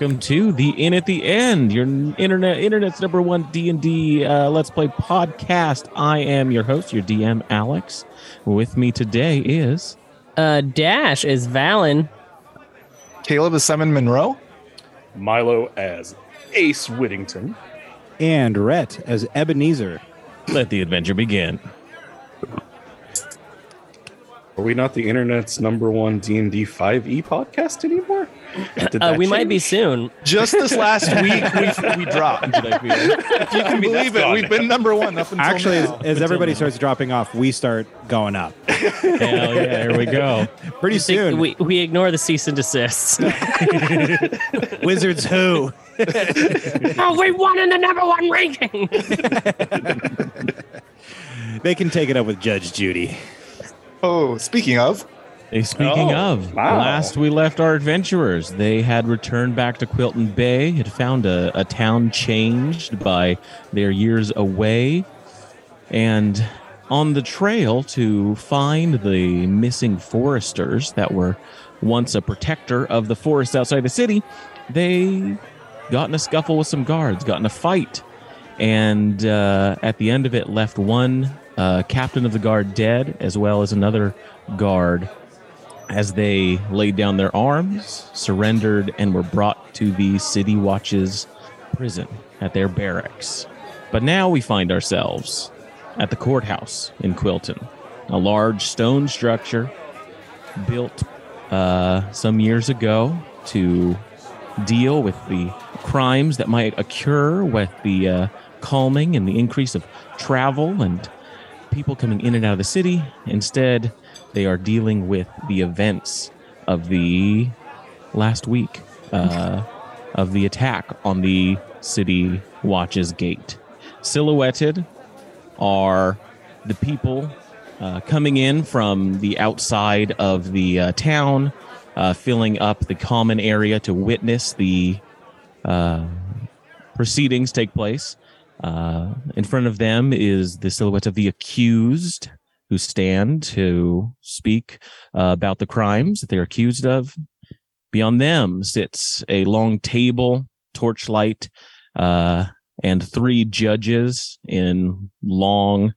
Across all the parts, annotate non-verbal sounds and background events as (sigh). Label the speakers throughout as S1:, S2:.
S1: Welcome to the Inn at the End, your internet internet's number one D and D uh, Let's Play podcast. I am your host, your DM Alex. With me today is
S2: Uh, Dash is Valen.
S3: Caleb is Simon Monroe.
S4: Milo as Ace Whittington.
S5: and Rhett as Ebenezer.
S1: Let the Adventure Begin.
S4: Are we not the internet's number one D and D five E podcast anymore? Did
S2: Uh,
S4: that
S2: we might be soon.
S3: Just this last (laughs) week, we, we dropped. If you can believe it,
S4: gone
S3: we've been number one up until
S5: Actually, as,
S3: now.
S5: as everybody starts dropping off, we start going up. (laughs)
S1: Hell yeah, here we go.
S5: Pretty soon,
S2: We, we ignore the cease and desist. (laughs)
S5: Wizards who?
S2: oh, we won in the number one ranking.
S5: They can take it up with Judge Judy.
S3: Oh, speaking of,
S1: Hey, speaking
S4: Oh,
S1: of,
S4: wow.
S1: last we left our adventurers, they had returned back to Quilton Bay, had found a, a town changed by their years away, and on the trail to find the missing foresters that were once a protector of the forest outside the city, they got in a scuffle with some guards, got in a fight, and uh, at the end of it, left one uh, captain of the guard dead, as well as another guard as they laid down their arms, surrendered, and were brought to the City Watch's prison at their barracks. But now we find ourselves at the courthouse in Quilton, a large stone structure built uh, some years ago to deal with the crimes that might occur with the uh, calming and the increase of travel and people coming in and out of the city. Instead, they are dealing with the events of the last week uh, of the attack on the city watch's gate. Silhouetted are the people uh, coming in from the outside of the uh, town, uh, filling up the common area to witness the uh, proceedings take place. Uh, in front of them is the silhouette of the accused who stand to speak uh, about the crimes that they're accused of. Beyond them sits a long table, torchlight, uh, and three judges in long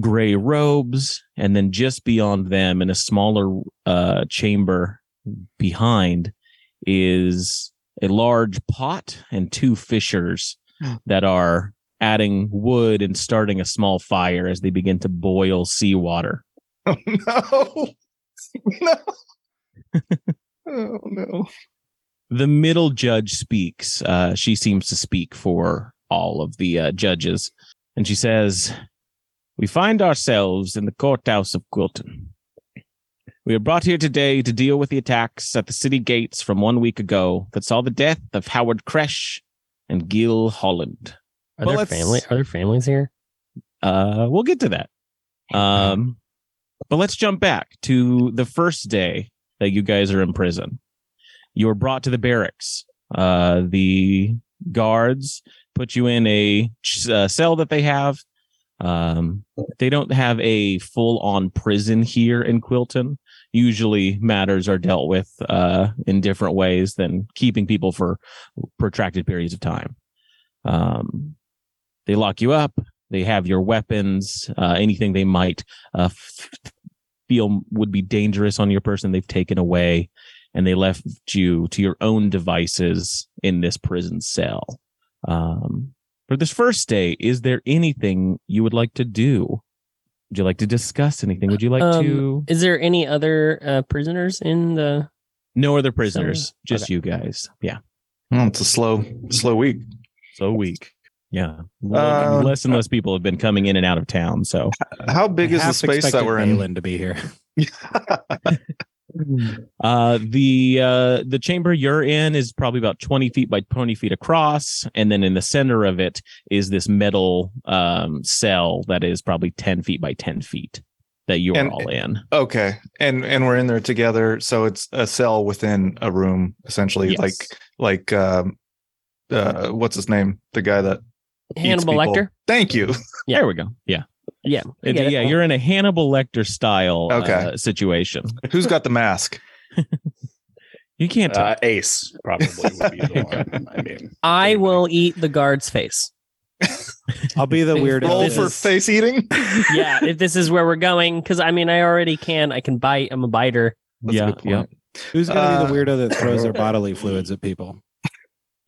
S1: gray robes. And then just beyond them, in a smaller uh, chamber behind, is a large pot and two fishers that are adding wood and starting a small fire as they begin to boil seawater.
S3: oh no, no, (laughs) oh no.
S1: The middle judge speaks. Uh, she seems to speak for all of the uh, judges. And she says, We find ourselves in the courthouse of Quilton. We are brought here today to deal with the attacks at the city gates from one week ago that saw the death of Howard Kresh and Gil Holland.
S2: Are
S1: Well,
S2: there family? Are there families here?
S1: Uh, we'll get to that. Um, but let's jump back to the first day that you guys are in prison. You were brought to the barracks. Uh, the guards put you in a uh, cell that they have. Um, they don't have a full on prison here in Quilton. Usually matters are dealt with uh, in different ways than keeping people for protracted periods of time. Um, they lock you up. They have your weapons, uh, anything they might uh, f- feel would be dangerous on your person, they've taken away, and they left you to your own devices in this prison cell. Um, for this first day, is there anything you would like to do? Would you like to discuss anything? Would you like
S2: Um,
S1: to?
S2: Is there any other uh, prisoners in the?
S1: No other prisoners,
S2: so-
S1: just
S2: okay.
S1: you guys. Yeah,
S3: it's a slow, slow week.
S1: so weak. Yeah,
S3: Uh,
S1: less and less people have been coming in and out of town. So
S3: How big
S5: I
S3: is the space that we're in?
S5: Valen to be here. (laughs)
S1: Uh, the uh, the chamber you're in is probably about 20 feet by 20 feet across, and then in the center of it is this metal um, cell that is probably 10 feet by 10 feet that you are
S6: And-
S1: all in.
S6: Okay, and and we're in there together, so it's a cell within a room, essentially,
S1: Yes.
S6: like like um, uh, what's his name? The guy that eats
S2: Hannibal. Lecter.
S6: Thank you.
S2: Yeah.
S1: There we go. Yeah.
S2: Yeah.
S1: It-
S2: get it.
S1: yeah, you're in a Hannibal Lecter style
S6: Okay.
S1: uh, situation.
S6: Who's got the mask? (laughs)
S1: You can't tell.
S4: Uh, Ace probably would be the one. I (laughs) mean,
S2: I will eat the guard's face.
S5: I'll be the (laughs) weird.
S6: Roll
S2: this
S6: for
S2: is-
S6: face eating.
S2: yeah, if this is where we're going, because I mean, I already can. I can bite. I'm a biter.
S6: That's a
S1: yeah,
S6: good
S1: yeah.
S5: Who's gonna
S6: Uh,
S5: be the weirdo that throws their bodily fluids at people?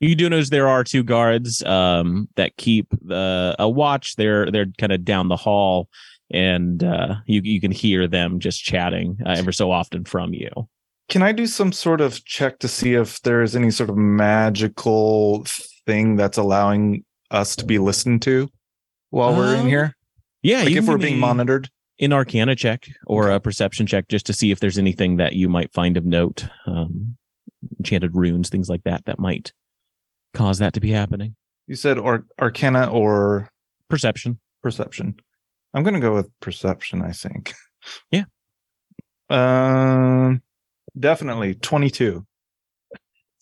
S1: You do notice there are two guards um, that keep the a watch. They're they're kind of down the hall, and uh, you you can hear them just chatting uh, ever so often from you.
S6: Can I do some sort of check to see if there's any sort of magical thing that's allowing us to be listened to while we're in
S1: Um,
S6: here?
S1: Yeah,
S6: Like if we're being monitored?
S1: an Arcana check or a perception check just to see if there's anything that you might find of note, um, enchanted runes, things like that, that might cause that to be happening.
S6: You said or arcana or
S1: Perception.
S6: perception. I'm gonna go with perception, I think. (laughs)
S1: Yeah.
S6: Um definitely 22.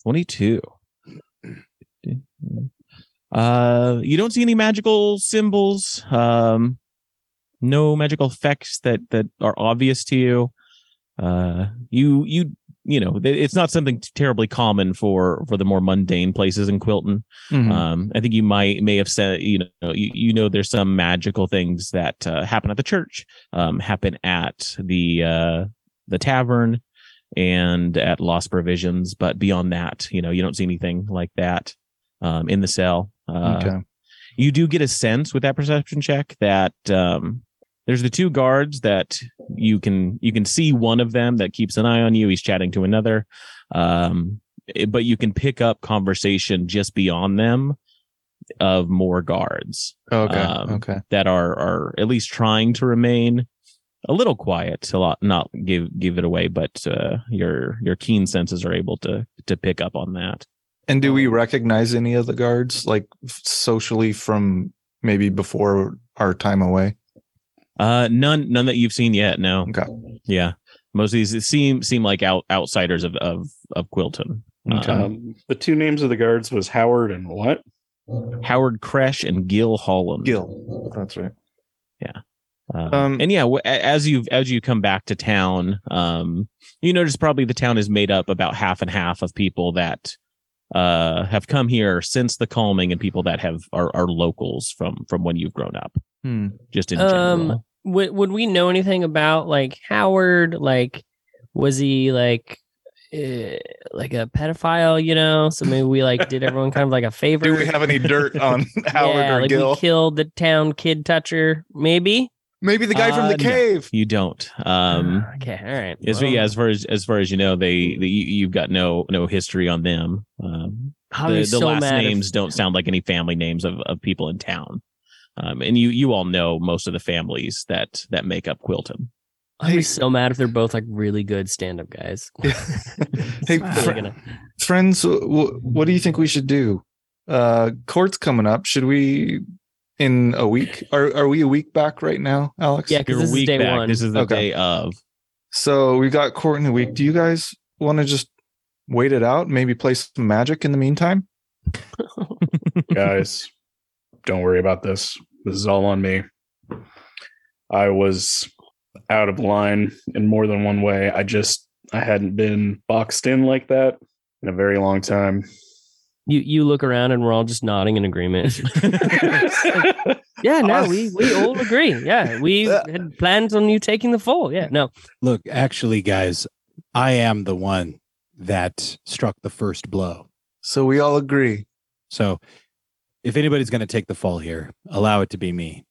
S1: 22. Uh, you don't see any magical symbols. Um, no magical effects that that are obvious to you. Uh, you you you know it's not something terribly common for for the more mundane places in Quilton.
S6: Mhm.
S1: Um, I think you might may have said you know you, you know there's some magical things that uh, happen at the church, um, happen at the uh, the tavern, and at Lost Provisions, but beyond that, you know, you don't see anything like that um, in the cell. Uh,
S6: okay.
S1: You do get a sense with that perception check that um, there's the two guards that you can you can see one of them that keeps an eye on you. He's chatting to another, um, it- but you can pick up conversation just beyond them of more guards
S6: Okay.
S1: um,
S6: okay.
S1: that are are at least trying to remain a little quiet to lot, not give give it away, but uh, your your keen senses are able to to pick up on that.
S6: And do we recognize any of the guards like socially from maybe before our time away?
S1: Uh, none none that you've seen yet. No.
S6: Okay.
S1: Yeah, most of these seem seem like out outsiders of of of Quilton.
S6: Okay.
S1: Um,
S4: um, the two names of the guards was Howard and what?
S1: Howard Kresh and Gil Holland.
S6: Gil. That's right.
S1: Um,
S6: Um,
S1: and yeah, as you as you come back to town, um, you notice probably the town is made up about half and half of people that uh have come here since the calming and people that have are, are locals from from when you've grown up.
S6: Hmm.
S1: Just in
S2: Um,
S1: general.
S2: Would would we know anything about like Howard? Like, was he like uh, like a pedophile? You know, so maybe we like did everyone kind of like a favor. (laughs)
S6: Do we have any dirt on (laughs) Howard
S2: yeah,
S6: or
S2: like
S6: Gil?
S2: we killed the town kid toucher. Maybe.
S6: Maybe the guy from
S1: Uh,
S6: the
S1: no.
S6: cave.
S1: You don't. Um,
S2: okay, all right.
S1: as,
S2: Well,
S1: yeah, as far as as far as you know, they, they you, you've got no no history on them. Um, the the
S2: so
S1: last
S2: mad if-
S1: names don't sound like any family names of, of people in town. Um, and you you all know most of the families that that make up Quilton.
S2: I'll be so mad if they're both like really good stand-up guys. (laughs)
S6: Hey, fr-
S2: gonna-
S6: friends, w- what do you think we should do? Uh, court's coming up. Should we in a week? Are are we a week back right now, Alex?
S2: Yeah, 'cause
S1: You're
S2: this
S1: a
S2: is day
S1: back.
S2: one.
S1: This is the
S6: Okay.
S1: day of.
S6: So we got court in a week. Do you guys want to just wait it out? Maybe play some magic in the meantime? (laughs)
S4: Guys, don't worry about this. This is all on me. I was out of line in more than one way. I just I hadn't been boxed in like that in a very long time.
S2: You you look around and we're all just nodding in agreement. (laughs) (laughs) yeah, no, we we all agree. Yeah, we had plans on you taking the fall. Yeah, no,
S5: Look, actually, guys, I am the one that struck the first blow.
S6: So we all agree.
S5: So if anybody's going to take the fall here, allow it to be me.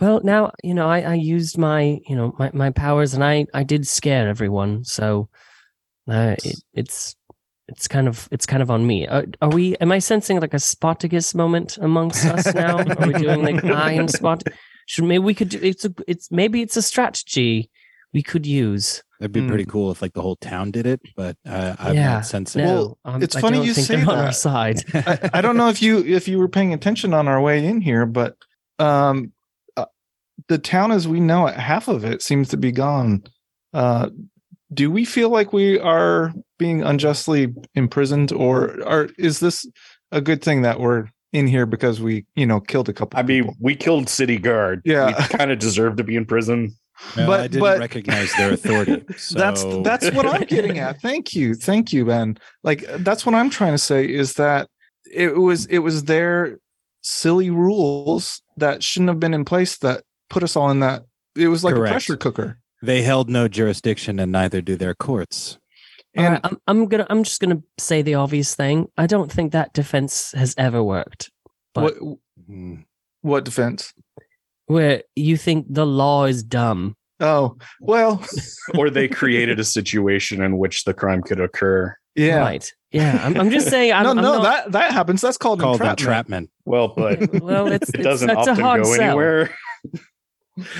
S2: Well, now you know I, I used my you know my, my powers and I I did scare everyone, so uh, it, it's it's kind of it's kind of on me. Uh, are we? Am I sensing like a Spartacus moment amongst us now? Are we doing like (laughs) I am Spart? Should maybe we could do? It's a it's maybe it's a strategy we could use.
S5: That'd be
S6: Hmm.
S5: pretty cool if like the whole town did it, but uh, I'm
S2: Yeah,
S5: not sensing.
S2: No,
S6: Well,
S2: um,
S6: it's
S2: I
S6: funny you say
S2: they're on our
S6: that.
S2: side. (laughs)
S6: I, I don't know if you if you were paying attention on our way in here, but um, uh, the town as we know it, half of it seems to be gone. Uh, do we feel like we are being unjustly imprisoned, or are is this a good thing that we're in here because we you know killed a couple?
S4: I mean,
S6: people?
S4: we killed city guard.
S6: Yeah.
S4: kind of deserve to be in prison.
S5: Well,
S6: but-
S5: I didn't
S6: but-
S5: recognize their authority. (laughs) So
S6: that's that's what I'm getting at. Thank you, thank you, Ben. Like that's what I'm trying to say is that it was it was their silly rules that shouldn't have been in place that put us all in that. It was like
S5: Correct.
S6: a pressure cooker.
S5: they held no jurisdiction, and neither do their courts.
S6: And
S2: right, I'm, I'm gonna. I'm just gonna say the obvious thing. I don't think that defense has ever worked. But
S6: what
S5: Hmm.
S6: what defense?
S2: Where you think the law is dumb.
S6: Oh well, (laughs)
S4: or they created a situation in which the crime could occur.
S6: yeah.
S2: Right. Yeah. I'm, I'm just (laughs) saying. I'm,
S6: no,
S2: I'm
S6: no,
S2: not-
S6: that that happens. That's called,
S5: Called
S6: entrapment.
S5: entrapment.
S4: Well, but (laughs)
S2: Well, it's,
S4: it doesn't
S2: that's a
S4: often
S2: hard
S4: go
S2: sell.
S4: anywhere.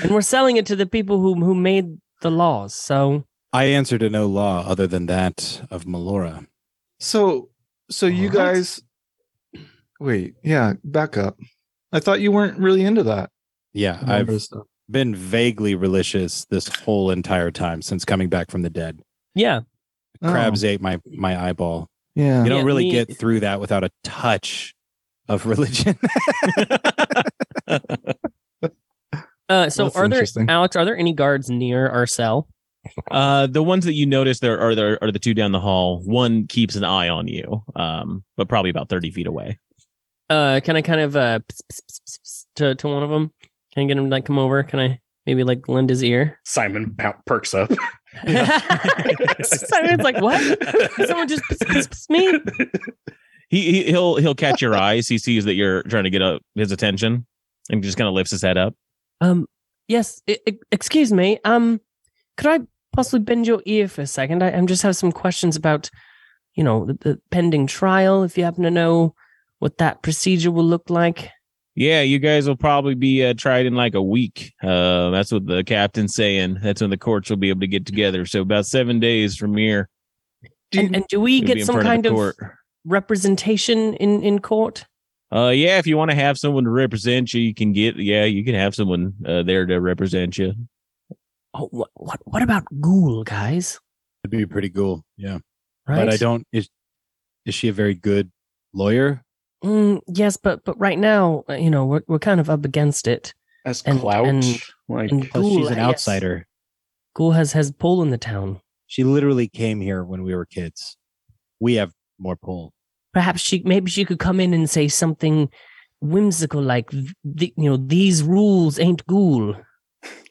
S2: and we're selling it to the people who who made the laws. So
S5: I answer to no law other than that of Melora.
S6: So so you
S2: What?
S6: guys, wait, yeah, back up. I thought you weren't really into that.
S5: Yeah, I've
S6: stuff.
S5: been vaguely religious this whole entire time since coming back from the dead.
S2: yeah,
S6: Oh,
S5: Crabs ate my my eyeball.
S6: yeah.
S5: You don't
S2: Yeah,
S5: really
S2: me-
S5: get through that without a touch of (laughs) religion.
S2: Uh, so
S6: That's
S2: are there. Alex? Are there any guards near our cell?
S1: Uh, the ones that you notice there are there are the two down the hall. One keeps an eye on you, um, but probably about thirty feet away.
S2: Uh, can I kind of uh ps- ps- ps- ps- ps- to to one of them? Can I get him to like come over? Can I maybe like lend his ear?
S4: Simon perks up. (laughs)
S2: Simon's like, what? Did someone just ps- ps- ps- me?
S1: He, he he'll he'll catch your eyes. He sees that you're trying to get up his attention, and just kind of lifts his head up.
S2: Um, yes. I- I- excuse me. Um, could I possibly bend your ear for a second? I, I'm just have some questions about, you know, the, the pending trial. If you happen to know what that procedure will look like.
S1: Yeah, you guys will probably be uh, tried in like a week. Uh, that's what the captain's saying. That's when the courts will be able to get together. So about seven days from here,
S6: Do
S2: and, and do we get some kind
S1: the
S2: of representation in in court?
S1: Uh, yeah, if you want to have someone to represent you, you can get. Yeah, you can have someone uh, there to represent you.
S2: Oh, what what what about Ghoul, guys?
S5: It'd be pretty cool. Yeah.
S2: Right.
S5: But I don't is is she a very good lawyer?
S2: Mm, yes, but but right now, uh, you know, we're we're kind of up against it.
S4: As
S2: And-
S4: clout,
S2: and-
S4: like
S2: and Ghoul,
S5: she's an
S2: yes.
S5: outsider.
S2: Ghoul has has pull in the town.
S5: She literally came here when we were kids. We have more pull.
S2: Perhaps she maybe she could come in and say something whimsical like the, you know these rules ain't Ghoul.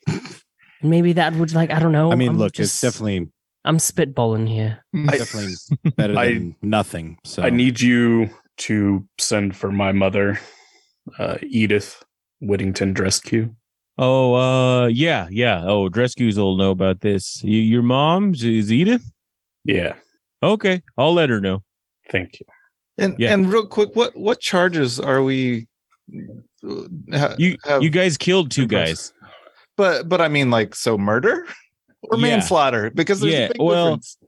S2: (laughs) maybe that would like I don't know.
S5: I mean,
S2: I'm
S5: look,
S2: just-
S5: it's definitely
S2: I'm spitballing here.
S4: I-
S5: definitely (laughs) better
S4: I-
S5: than nothing. So
S4: I need you to send for my mother, uh, Edith Whittington Drescue.
S1: Oh, uh, yeah, yeah. Oh, Drescue's will know about this. You, your mom is Edith.
S4: Yeah,
S1: Okay, I'll let her know.
S4: thank you.
S6: And
S1: Yeah.
S6: and real quick, what what charges are we? uh, ha-
S1: You
S6: have-
S1: you guys killed two
S6: impressed?
S1: guys.
S6: but but I mean, like, so murder (laughs) or
S1: Yeah.
S6: manslaughter? Because there's
S1: Yeah,
S6: a big
S1: well,
S6: difference.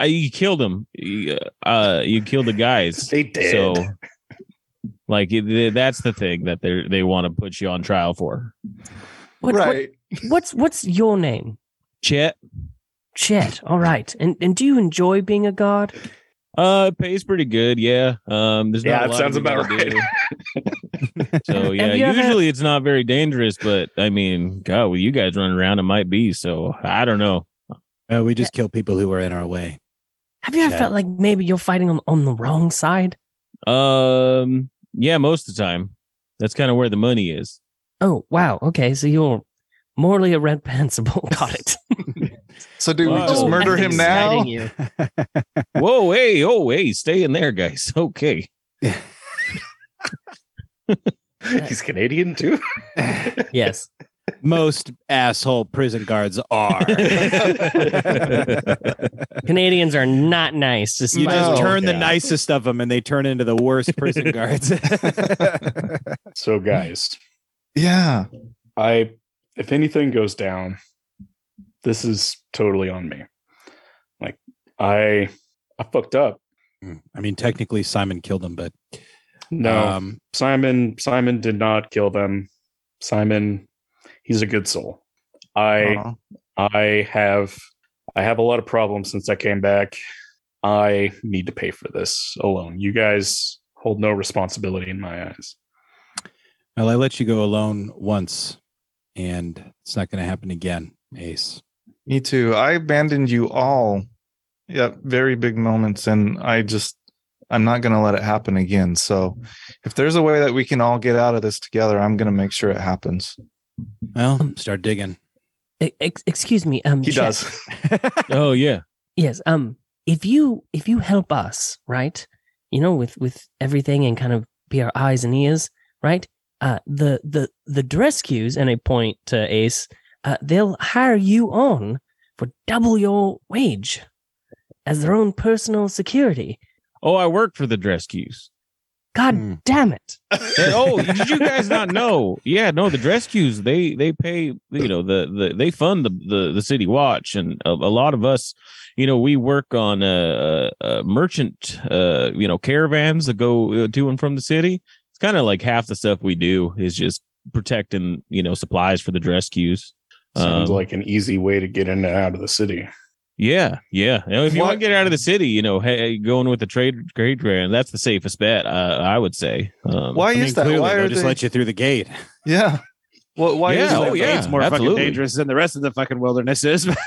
S1: I, you killed them. You, uh, you killed the guys.
S4: They did.
S1: So, like, that's the thing that they they want to put you on trial for.
S2: What, what-
S6: right?
S2: what's what's your name?
S1: Chet,
S2: Chet. All right. And and do you enjoy being a guard?
S1: uh, it pays pretty good. Yeah. Um, there's
S4: Yeah,
S1: not a
S4: it sounds about right.
S1: So (laughs) yeah,
S2: you ever-
S1: usually it's not very dangerous, but I mean, God, with you guys running around, it might be. So I don't know.
S5: Uh, we just kill people who are in our way.
S2: Have you ever
S5: Chet.
S2: felt like maybe you're fighting on, on the wrong side?
S1: Um, yeah, most of the time, that's kind of where the money is.
S2: Oh wow. Okay, so you're morally reprehensible. Got it. (laughs)
S6: So do we just
S1: Oh,
S6: murder
S2: I'm
S6: him now? (laughs)
S1: Whoa, hey, oh, hey, stay in there, guys. (laughs) Okay.
S4: He's Canadian too.
S2: Yes. (laughs)
S5: Most asshole prison guards are. (laughs)
S2: Canadians are not nice.
S5: You just
S6: No.
S5: turn the
S4: Yeah.
S5: nicest of them and they turn into the worst prison (laughs) guards.
S4: So, guys,
S6: Yeah.
S4: I if anything goes down, this is totally on me. Like I I fucked up.
S5: Mm. I mean, technically, Simon killed him, but
S4: No,
S5: um,
S4: Simon Simon did not kill them. Simon, he's a good soul. I
S6: Uh,
S4: I have I have a lot of problems since I came back. I need to pay for this alone. You guys hold no responsibility in my eyes.
S5: well, I let you go alone once, and it's not going to happen again, Ace.
S6: me too. I abandoned you all. Yeah, very big moments, and I just I'm not going to let it happen again. So, if there's a way that we can all get out of this together, I'm going to make sure it happens.
S5: Well, start digging.
S2: Ex- excuse me. Um,
S6: He
S2: Chet.
S6: does. (laughs)
S1: Oh yeah.
S2: Yes. Um, if you if you help us, right? You know, with with everything and kind of be our eyes and ears, right? Uh, the the the Drescues and I point to Ace. Uh, they'll hire you on for double your wage as their own personal security.
S1: Oh, I work for the Drescues.
S2: God
S5: Hmm.
S2: damn it!
S1: And- oh, did you guys not know? Yeah, no, the Drescues they they pay you know the the they fund the the, the city watch and a, a lot of us, you know, we work on uh, uh merchant uh you know caravans that go uh, to and from the city. It's kind of like half the stuff we do is just protecting you know supplies for the Drescues.
S4: Sounds
S1: Um,
S4: like an easy way to get in and out of the city.
S1: Yeah, yeah. You know, if you
S6: What-
S1: want to get out of the city, you know, hey, going with the trade trade grand, that's the safest bet. Uh, I would say. Um,
S6: Why
S5: I mean,
S6: is that?
S5: clearly,
S6: Why
S5: they'll just let you through the gate.
S6: Yeah. Well, why is
S1: Yeah,
S6: that?
S1: oh, yeah.
S5: It's more
S1: absolutely.
S5: fucking dangerous than the rest of the fucking wilderness is. (laughs)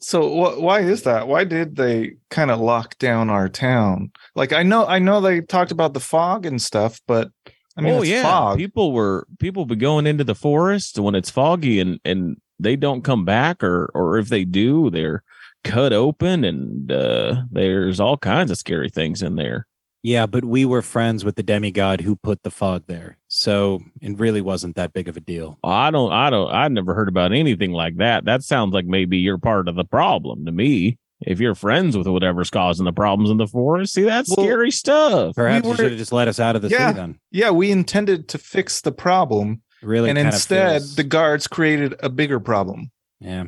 S6: So wh- why is that? Why did they kind of lock down our town? Like I know I know they talked about the fog and stuff, but I mean
S1: oh
S6: it's
S1: yeah,
S6: fog.
S1: people were people be going into the forest when it's foggy and and they don't come back, or or if they do, they're cut open and uh, there's all kinds of scary things in there.
S5: yeah, but we were friends with the demigod who put the fog there, so it really wasn't that big of a deal.
S1: I don't, I don't, I never heard about anything like that. That sounds like maybe you're part of the problem to me. If you're friends with whatever's causing the problems in the forest, see that's
S6: Well,
S1: scary stuff.
S5: Perhaps
S6: We
S5: you should have just let us out of the
S6: Yeah.
S5: city then.
S6: yeah, we intended to fix the problem,
S5: Really,
S6: and instead
S5: feels-
S6: the guards created a bigger problem
S5: yeah.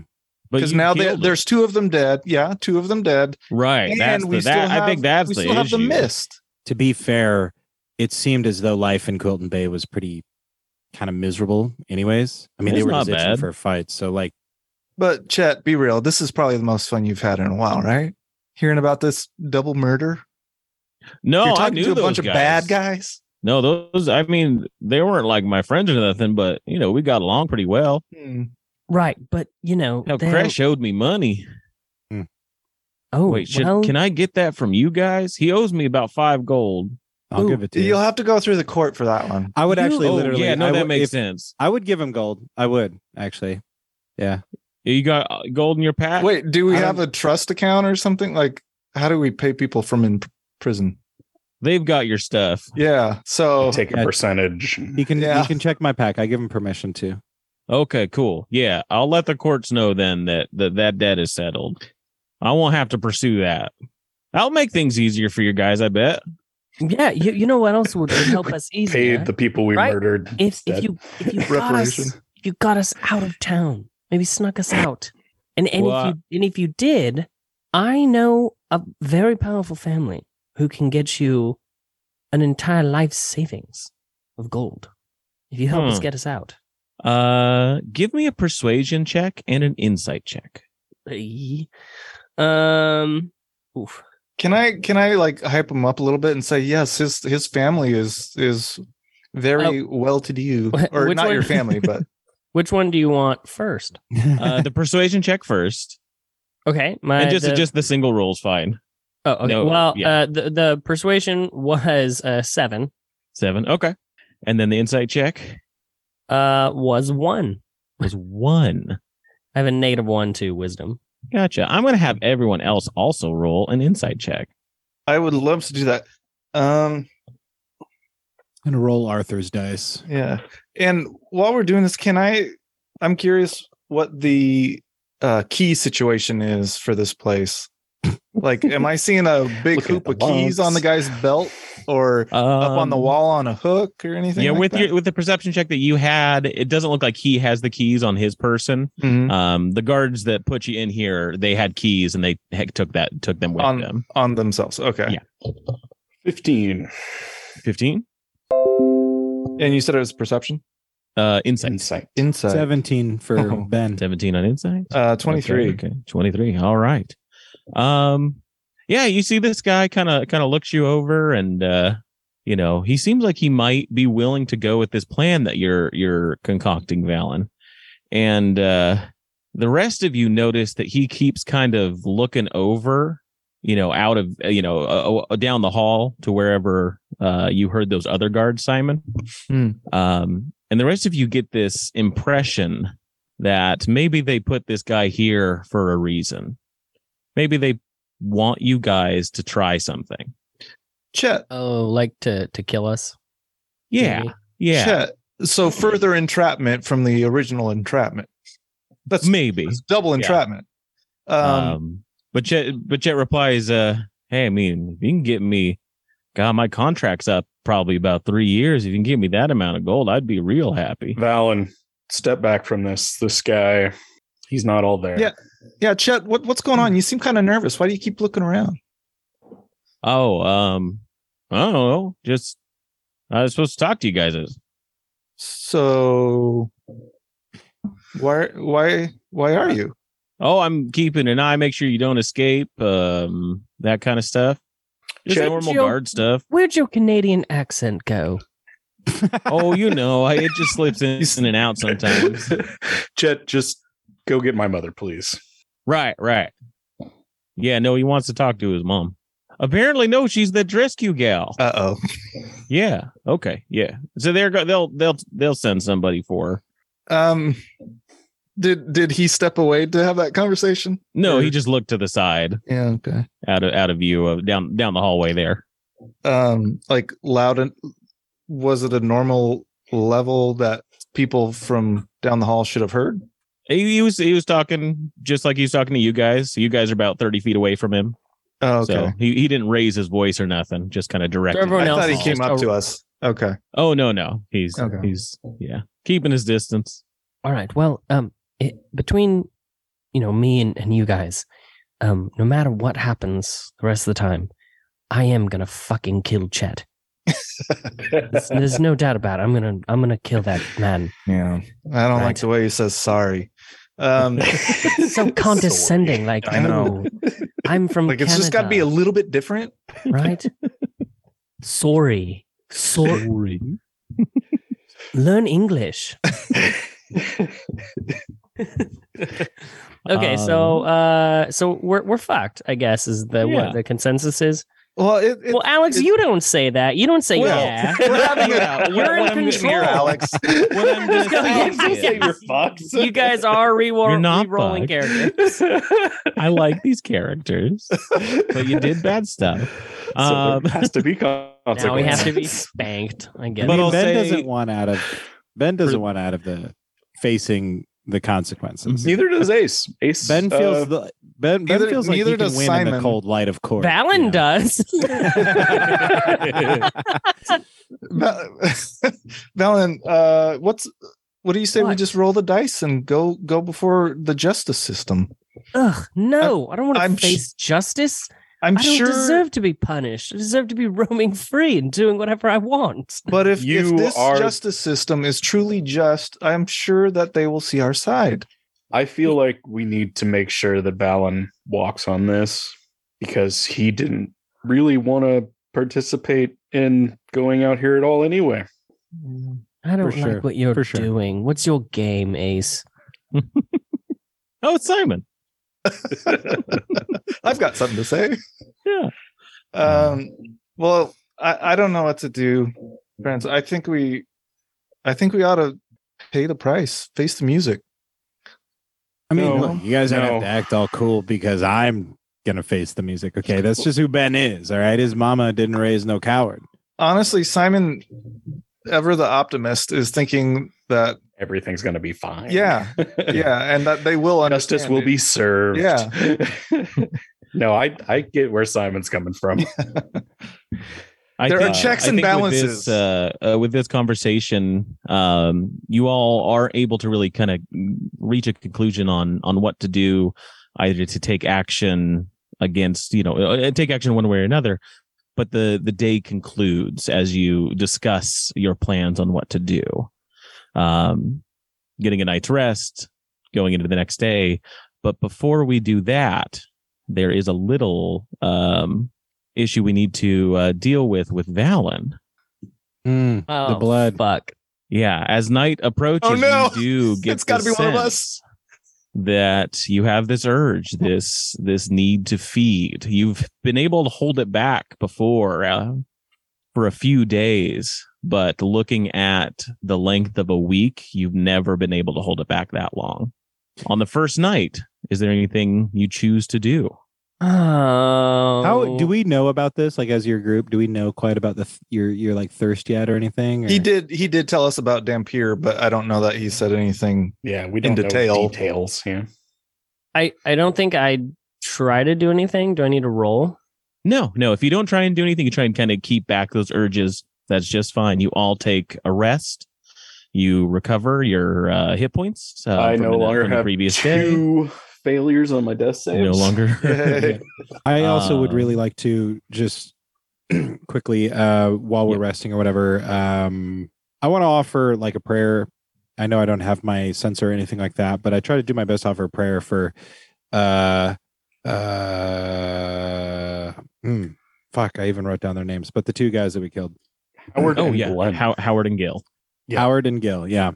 S6: Because now they, there's two of them dead. Yeah, two of them dead,
S1: right.
S6: and
S1: That's
S6: we
S1: the,
S6: still
S1: that,
S6: have
S1: I think that's
S6: we
S1: the
S6: still have the mist.
S5: To be fair, it seemed as though life in Quilton Bay was pretty kind of miserable. Anyways, I mean, they were
S1: not
S5: just itching
S1: bad.
S5: for a fight. So like,
S6: But Chet, be real. This is probably the most fun you've had in a while, right? Hearing about this double murder.
S1: No,
S6: You're
S1: I
S6: talking
S1: knew
S6: to a
S1: those
S6: bunch
S1: guys.
S6: of bad guys.
S1: No, those. I mean, they weren't like my friends or nothing, but you know, we got along pretty well.
S6: Hmm.
S2: Right, but you know,
S1: Hell,
S2: they're-
S1: Kresh owed me money.
S2: Oh,
S1: Wait, should,
S2: well,
S1: can I get that from you guys? He owes me about five gold.
S5: I'll
S2: Ooh,
S5: give it to you.
S6: You'll have to go through the court for that one.
S5: I would
S2: You-
S5: actually
S1: oh,
S5: literally.
S1: yeah, no,
S5: I
S1: that
S5: would-
S1: makes
S5: if-
S1: sense.
S5: I would give him gold. I would actually. Yeah.
S1: You got uh, gold in your pack.
S6: Wait, do we
S5: I
S6: have
S5: don't-
S6: a trust account or something? Like, how do we pay people from in prison?
S1: they've got your stuff.
S6: Yeah. So
S4: Take a percentage.
S5: He can.
S6: Yeah.
S5: He can check my pack. I give him permission to.
S1: Okay, cool. Yeah, I'll let the courts know then that that, that debt is settled. I won't have to pursue that. I'll make things easier for you guys. I bet.
S2: yeah, you, you know what else would, would help us (laughs) easier?
S4: Paid the people we
S2: Right?
S4: murdered.
S2: if if you if you got us if you got us out of town, maybe snuck us out, and and
S1: Well,
S2: if you and if you did, I know a very powerful family who can get you an entire life savings of gold if you help us
S1: Hmm.
S2: get us out.
S1: Uh, give me a persuasion check and an insight check.
S2: Um, oof.
S6: can I can I like hype him up a little bit and say yes, his his family is is very well to do, or
S2: which
S6: not
S2: one?
S6: your family, but (laughs)
S2: Which one do you want first? (laughs)
S1: Uh, the persuasion check first,
S2: Okay, my
S1: and just
S2: the-
S1: just the single roll's fine.
S2: oh okay.
S1: no,
S2: well,
S1: yeah.
S2: uh, the the persuasion was uh seven.
S1: Seven. Okay, and then the insight check
S2: Uh, was one.
S1: was one.
S2: I have a negative one to wisdom.
S1: Gotcha. I'm gonna have everyone else also roll an insight check.
S6: I would love to do that. Um,
S5: I'm gonna roll Arthur's dice.
S6: yeah. And while we're doing this, can I? I'm curious what the uh, key situation is for this place. Like, am I seeing a big hoop
S4: the
S6: of keys on the guy's belt? or up on the
S1: Um,
S6: wall on a hook or anything?
S1: Yeah,
S6: like
S1: with
S6: that?
S1: your with the perception check that you had, it doesn't look like he has the keys on his person.
S6: Mhm.
S1: Um, the guards that put you in here, they had keys and they heck took that took them with
S6: on
S1: them.
S6: on themselves. Okay.
S1: Yeah.
S4: 15
S1: Fifteen.
S6: And you said it was perception?
S1: Uh, insight.
S4: insight.
S6: Insight.
S5: 17 for
S6: Oh.
S5: Ben.
S1: Seventeen on insight.
S6: Uh 23.
S1: Okay, okay. 23. All right. Um yeah, you see this guy kind of kind of looks you over and uh you know, he seems like he might be willing to go with this plan that you're you're concocting, Valen. And uh the rest of you notice that he keeps kind of looking over, you know, out of you know, uh, uh, down the hall to wherever uh you heard those other guards, Simon.
S6: Hmm.
S1: Um and the rest of you get this impression that maybe they put this guy here for a reason. Maybe they want you guys to try something.
S6: Chet.
S2: Oh, like to to kill us?
S1: Yeah.
S2: Maybe.
S1: Yeah.
S6: Chet. So further entrapment from the original entrapment. That's,
S1: Maybe.
S6: that's double entrapment. Um,
S1: Um, but Chet but Chet replies, uh, hey, I mean, if you can get me God, my contract's up probably about three years. If you can give me that amount of gold, I'd be real happy.
S4: Valen, step back from this. This guy, he's not all there.
S6: Yeah. yeah, Chet, what, what's going on? You seem kind of nervous. Why do you keep looking around?
S1: Oh, um, I don't know. Just I was supposed to talk to you guys.
S6: So why why why are you?
S1: Oh, I'm keeping an eye, make sure you don't escape, um, that kind of stuff. Just
S4: Chet-
S1: normal
S2: Joe-
S1: guard stuff.
S2: Where'd your Canadian accent go? (laughs) (laughs)
S1: Oh, you know, I, it just slips in, in and out sometimes. (laughs)
S4: Chet, just go get my mother, please.
S1: right, right. Yeah, no, he wants to talk to his mom. Apparently, no, she's the Drescue gal.
S6: Uh oh.
S1: Yeah. Okay. Yeah. So they're go- they'll they'll they'll send somebody for her.
S6: Um did did he step away to have that conversation?
S1: No,
S6: Or-
S1: he just looked to the side,
S6: Yeah, okay.
S1: out of out of view of down down the hallway there.
S6: Um like loud and was it a normal level that people from down the hall should have heard?
S1: He, he was he was talking just like he was talking to you guys. So you guys are about thirty feet away from him.
S6: Oh, okay.
S1: So he, he didn't raise his voice or nothing. Just kind of directed.
S2: Everyone
S6: I
S2: else
S6: thought he came up
S2: a-
S6: to us. Okay.
S1: Oh no no he's
S6: Okay.
S1: he's yeah keeping his distance.
S2: All right. Well, um, it, between you know me and, and you guys, um, no matter what happens the rest of the time, I am gonna fucking kill Chet. There's, (laughs) there's no doubt about it. I'm gonna I'm gonna kill that man.
S6: Yeah. I don't like the way he says sorry. Um (laughs)
S2: So (laughs) condescending. Like
S6: I know.
S2: "Oh, I'm from
S6: like it's just got to be a little bit different.
S2: right. Sorry. Sorry. Learn English. (laughs) Okay, so uh so we're we're fucked, I guess is the
S1: Yeah.
S2: what the consensus is.
S6: Well, it, it,
S2: well, Alex,
S6: it-
S2: you don't say that. You don't say
S6: Well,
S2: yeah. (laughs)
S6: we're having a-
S1: Yeah,
S2: You're
S1: what-
S2: in
S1: what
S2: control.
S6: here, Alex. (laughs)
S1: What I'm gonna
S2: Go ahead,
S1: say
S2: say you're
S4: fucked.
S2: you guys are re-
S1: You're not
S2: rolling
S1: fucked.
S2: characters.
S1: I like these characters, but you did bad stuff.
S4: So
S1: Um,
S4: there has to be consequences.
S2: Now we have to be spanked. I
S5: I
S2: guess.
S1: But I'll
S5: Ben
S1: say-
S5: doesn't want out of Ben doesn't want out of the facing the consequences.
S4: Neither does Ace. Ace.
S5: Ben feels
S4: uh,
S5: the Ben, ben
S6: neither-
S5: feels like
S6: neither
S5: he can
S6: does
S5: win in the cold light of court.
S2: Valen
S5: you know?
S2: does. (laughs) (laughs)
S6: Val- (laughs) Valen, uh, what's what do you say we just roll the dice and go go before the justice system?
S2: Ugh, no, I don't want to
S6: I'm sh-
S2: face justice.
S6: I'm
S2: I don't
S6: sure,
S2: deserve to be punished. I deserve to be (laughs) roaming free and doing whatever I want.
S6: but if, if this
S4: are-
S6: justice system is truly just, I'm sure that they will see our side.
S4: I feel like we need to make sure that Valen walks on this because he didn't really want to participate in going out here at all anyway.
S2: Mm, I don't
S5: For
S2: like
S5: sure,
S2: what you're
S5: sure.
S2: doing. What's your game, Ace? (laughs)
S1: oh, it's Simon. (laughs)
S6: I've got something to say.
S1: Yeah.
S6: Um. Well, I I don't know what to do, friends. I think we, I think we ought to pay the price, face the music.
S5: I mean,
S4: No,
S5: look, you guys don't have to act all cool because I'm gonna face the music. Okay, that's just who Ben is. All right, his mama didn't raise no coward.
S6: Honestly, Simon, ever the optimist, is thinking that
S4: Everything's going to be fine.
S6: yeah, (laughs) yeah, and that they will
S4: Justice
S6: understand
S4: will
S6: it.
S4: be served.
S6: Yeah. (laughs)
S4: no, I I get where Simon's coming from. (laughs)
S1: I
S6: There are checks
S1: I
S6: and
S1: think with
S6: balances.
S1: This, uh, uh, with this conversation, um, you all are able to really kind of reach a conclusion on on what to do, either to take action against, you know, uh, take action one way or another. But the the day concludes as you discuss your plans on what to do. Um, getting a night's rest, going into the next day. But before we do that, there is a little um, issue we need to uh, deal with with Valen.
S5: Mm,
S2: Oh,
S5: the blood.
S2: Fuck.
S1: Yeah, as night approaches,
S6: Oh, no!
S1: you do (laughs) get
S6: It's gotta be one of us.
S1: sense That you have this urge, this this need to feed. You've been able to hold it back before uh, for a few days, but looking at the length of a week, you've never been able to hold it back that long. On the first night, is there anything you choose to do?
S2: Oh.
S5: How do we know about this? Like as your group, do we know quite about the th- your your like thirst yet or anything?
S6: He did. He did tell us about dhampir, but I don't know that he said anything.
S4: Yeah, we don't know
S6: detail.
S4: details. Yeah.
S2: I I don't think I'd try to do anything. Do I need to roll?
S1: No, no. If you don't try and do anything, you try and kind of keep back those urges. That's just fine. You all take a rest. You recover your uh, hit points. Uh,
S4: I no
S1: the-
S4: longer have
S1: previous day.
S4: two (laughs) failures on my death saves.
S1: No longer. (laughs)
S6: Yay.
S5: I also would
S1: Um,
S5: really like to just (clears throat) quickly, uh, while we're
S1: Yeah.
S5: resting or whatever, um, I want to offer like a prayer. I know I don't have my censer or anything like that, but I try to do my best to offer a prayer for, uh, uh, hmm, fuck, I even wrote down their names, but the two guys that we killed,
S4: Howard
S1: oh
S4: and
S1: yeah,
S4: Glenn.
S1: How- Howard and Gil.
S4: Yeah.
S5: Howard and Gil. Yeah.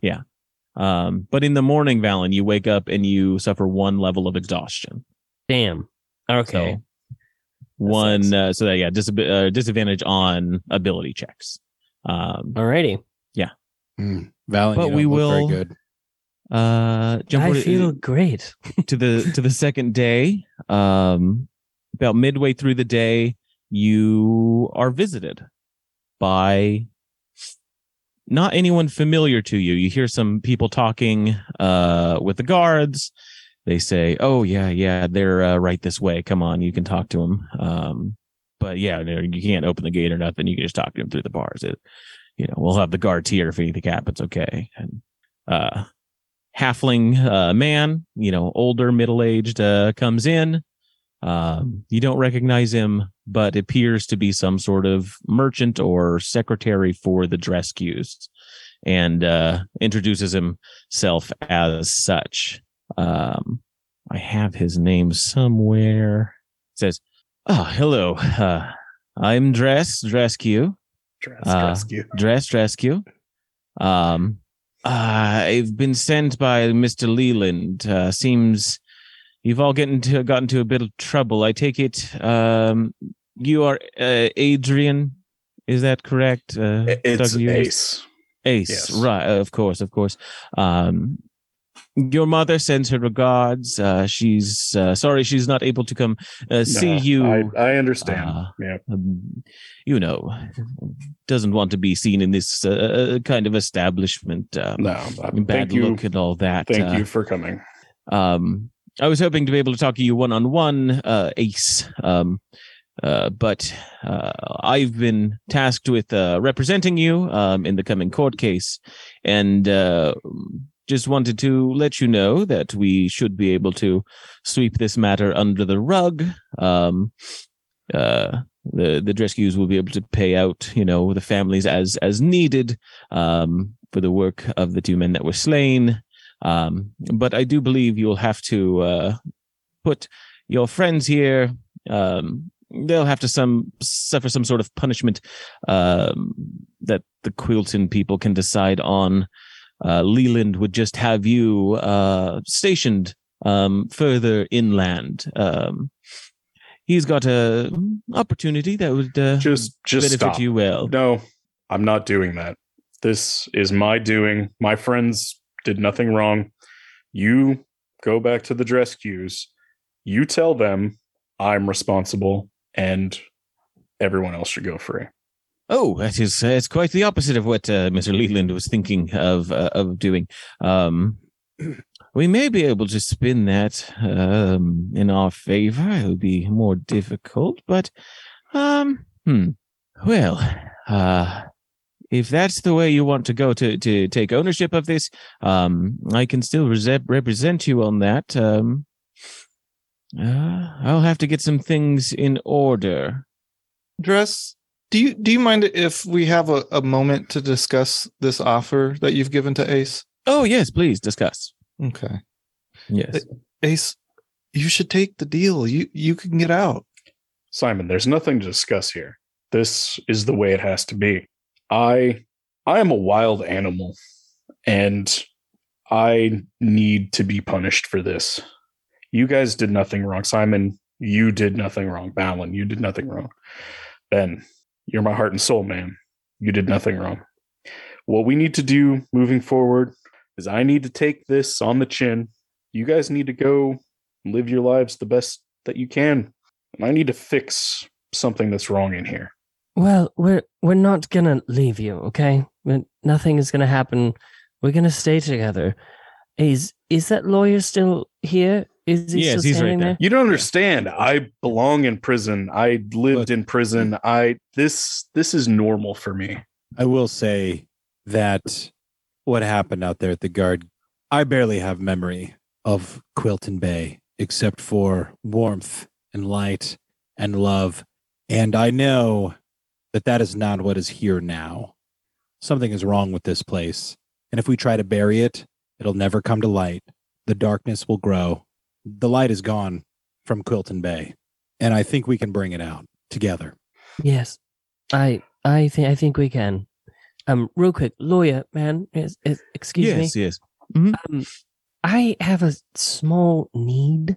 S1: Um, but in the morning, Valen, you wake up and you suffer one level of exhaustion.
S2: Damn. Okay.
S1: So one, uh, so that yeah, dis- uh, disadvantage on ability checks. Um,
S2: Alrighty.
S5: Mm. Valen,
S1: But we
S5: don't very
S1: will-
S5: good.
S1: uh, jump
S2: I
S1: over to-
S2: feel great.
S1: to the to the second day um about midway through the day you are visited by not anyone familiar to you. You hear some people talking uh with the guards. They say oh yeah yeah they're uh, right this way. Come on you can talk to them um but yeah you can't open the gate or nothing. You can just talk to them through the bars. It you know we'll have the guards here if anything happens okay? And uh halfling uh, man, you know, older, middle aged, uh, comes in. Um, you don't recognize him, but appears to be some sort of merchant or secretary for the Drescues and uh, introduces himself as such. Um, I have his name somewhere. It says, Oh, hello. Uh, I'm Dress, Drescue.
S4: Dress
S1: uh. Dress Rescue. Um, I've been sent by Mr. Leland. Uh, seems you've all gotten to gotten to a bit of trouble. I take it um, you are uh, Adrian. Is that correct? Uh,
S4: It's Ace.
S1: Ace,
S4: Yes.
S1: right? Of course, of course. Um, your mother sends her regards. Uh, she's uh, sorry she's not able to come uh, see
S4: No,
S1: you.
S4: I, I understand.
S1: Uh,
S4: yeah.
S1: um, you know, doesn't want to be seen in this uh, kind of establishment. Um,
S4: No.
S1: Bad
S4: thank you.
S1: look and all that.
S4: Thank
S1: uh,
S4: you for coming.
S1: Um, I was hoping to be able to talk to you one on one, Ace. Um, uh, but uh, I've been tasked with uh, representing you um, in the coming court case, and uh, just wanted to let you know that we should be able to sweep this matter under the rug. Um, uh, the the Drescues will be able to pay out, you know, the families as as needed um, for the work of the two men that were slain. Um, but I do believe you'll have to uh, put your friends here. Um, they'll have to some suffer some sort of punishment um, that the Quilton people can decide on. Uh, Leland would just have you uh, stationed um, further inland. Um, he's got a opportunity that would uh,
S4: Just just
S1: benefit
S4: stop.
S1: you well.
S4: No, I'm not doing that. This is my doing. My friends did nothing wrong. You go back to the Drescues. You tell them I'm responsible and everyone else should go free.
S1: Oh, that is uh, it's quite the opposite of what uh, Mr. Leland was thinking of uh, of doing. Um, (clears throat) we may be able to spin that um, in our favor. It would be more difficult, but um, hmm. Well, uh, if that's the way you want to go to to take ownership of this, um, I can still rese- represent you on that. Um, uh, I'll have to get some things in order.
S6: Dress. Do you do you mind if we have a, a moment to discuss this offer that you've given to Ace?
S1: Oh yes, please discuss.
S6: Okay.
S1: Yes.
S6: Ace, you should take the deal. You you can get out.
S4: Simon, there's nothing to discuss here. This is the way it has to be. I I am a wild animal and I need to be punished for this. You guys did nothing wrong. Simon, you did nothing wrong. Valen, you did nothing wrong. Ben, you're my heart and soul, man. You did nothing wrong. What we need to do moving forward is I need to take this on the chin. You guys need to go live your lives the best that you can. And I need to fix something that's wrong in here.
S2: Well, we're we're not gonna leave you, okay? we nothing is gonna happen. We're gonna stay together. Is is that lawyer still here? Is he
S1: Yes,
S2: still
S1: he's right there.
S2: there?
S4: You don't understand. I belong in prison. I lived
S5: Look.
S4: in prison. I this this is normal for me.
S5: I will say that what happened out there at the guard, I barely have memory of Quilton Bay except for warmth and light and love. And I know that that is not what is here now. Something is wrong with this place. And if we try to bury it, it'll never come to light. The darkness will grow. The light is gone from Quilton Bay. And I think we can bring it out together.
S2: Yes, I I think I think we can. Um, real quick, lawyer man, is, is, excuse
S1: yes.
S2: me.
S1: Yes. Yes.
S2: Um, I have a small need.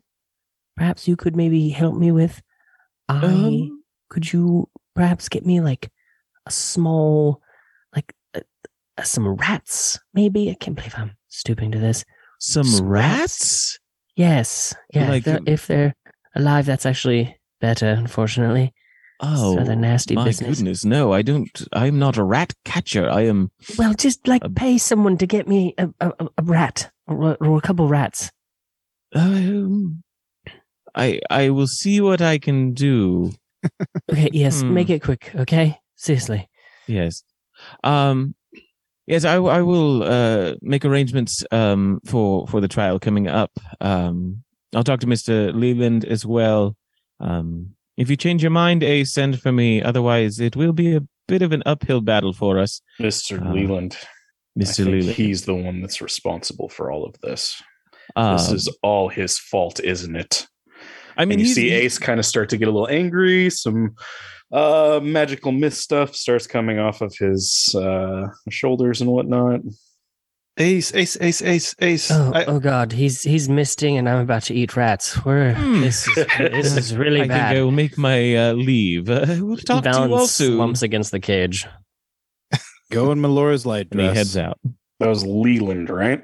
S2: Perhaps you could maybe help me with. I
S1: Um,
S2: could you perhaps get me like a small, like uh, uh, some rats? Maybe I can't believe I'm stooping to this.
S1: some rats.
S2: Yes, yeah.
S1: Like,
S2: if, they're, if they're alive, that's actually better. Unfortunately,
S1: Oh,
S2: rather nasty
S1: my
S2: business.
S1: goodness! No, I don't. I'm not a rat catcher. I am.
S2: well, just like
S1: A-
S2: pay someone to get me a, a, a- a rat or, or a couple rats.
S1: Um, I I will see what I can do.
S2: Okay, yes,
S1: Hmm.
S2: make it quick. Okay, seriously.
S1: Yes. Um. Yes, I, I will uh, make arrangements um, for for the trial coming up. Um, I'll talk to Mister Leland as well. Um, if you change your mind, A, send for me. Otherwise, it will be a bit of an uphill battle for us,
S4: Mr.
S1: Uh,
S4: Leland. I
S1: Mister
S4: think
S1: Leland.
S4: he's the one that's responsible for all of this.
S1: Um,
S4: this is all his fault, isn't it?
S1: I mean,
S4: and you see Ace kind of start to get a little angry. Some uh, magical mist stuff starts coming off of his uh, shoulders and whatnot.
S6: Ace, Ace, Ace, Ace, Ace.
S2: Oh,
S6: I-
S2: oh God, he's he's misting, and I'm about to eat rats. We're
S1: Hmm.
S2: this is this is really (laughs)
S1: I
S2: bad.
S1: think I will make my uh, leave. Uh, we'll talk to you all soon.
S2: slumps against the cage.
S5: Go in Melora's light
S1: And he heads out.
S4: That was Leland, right?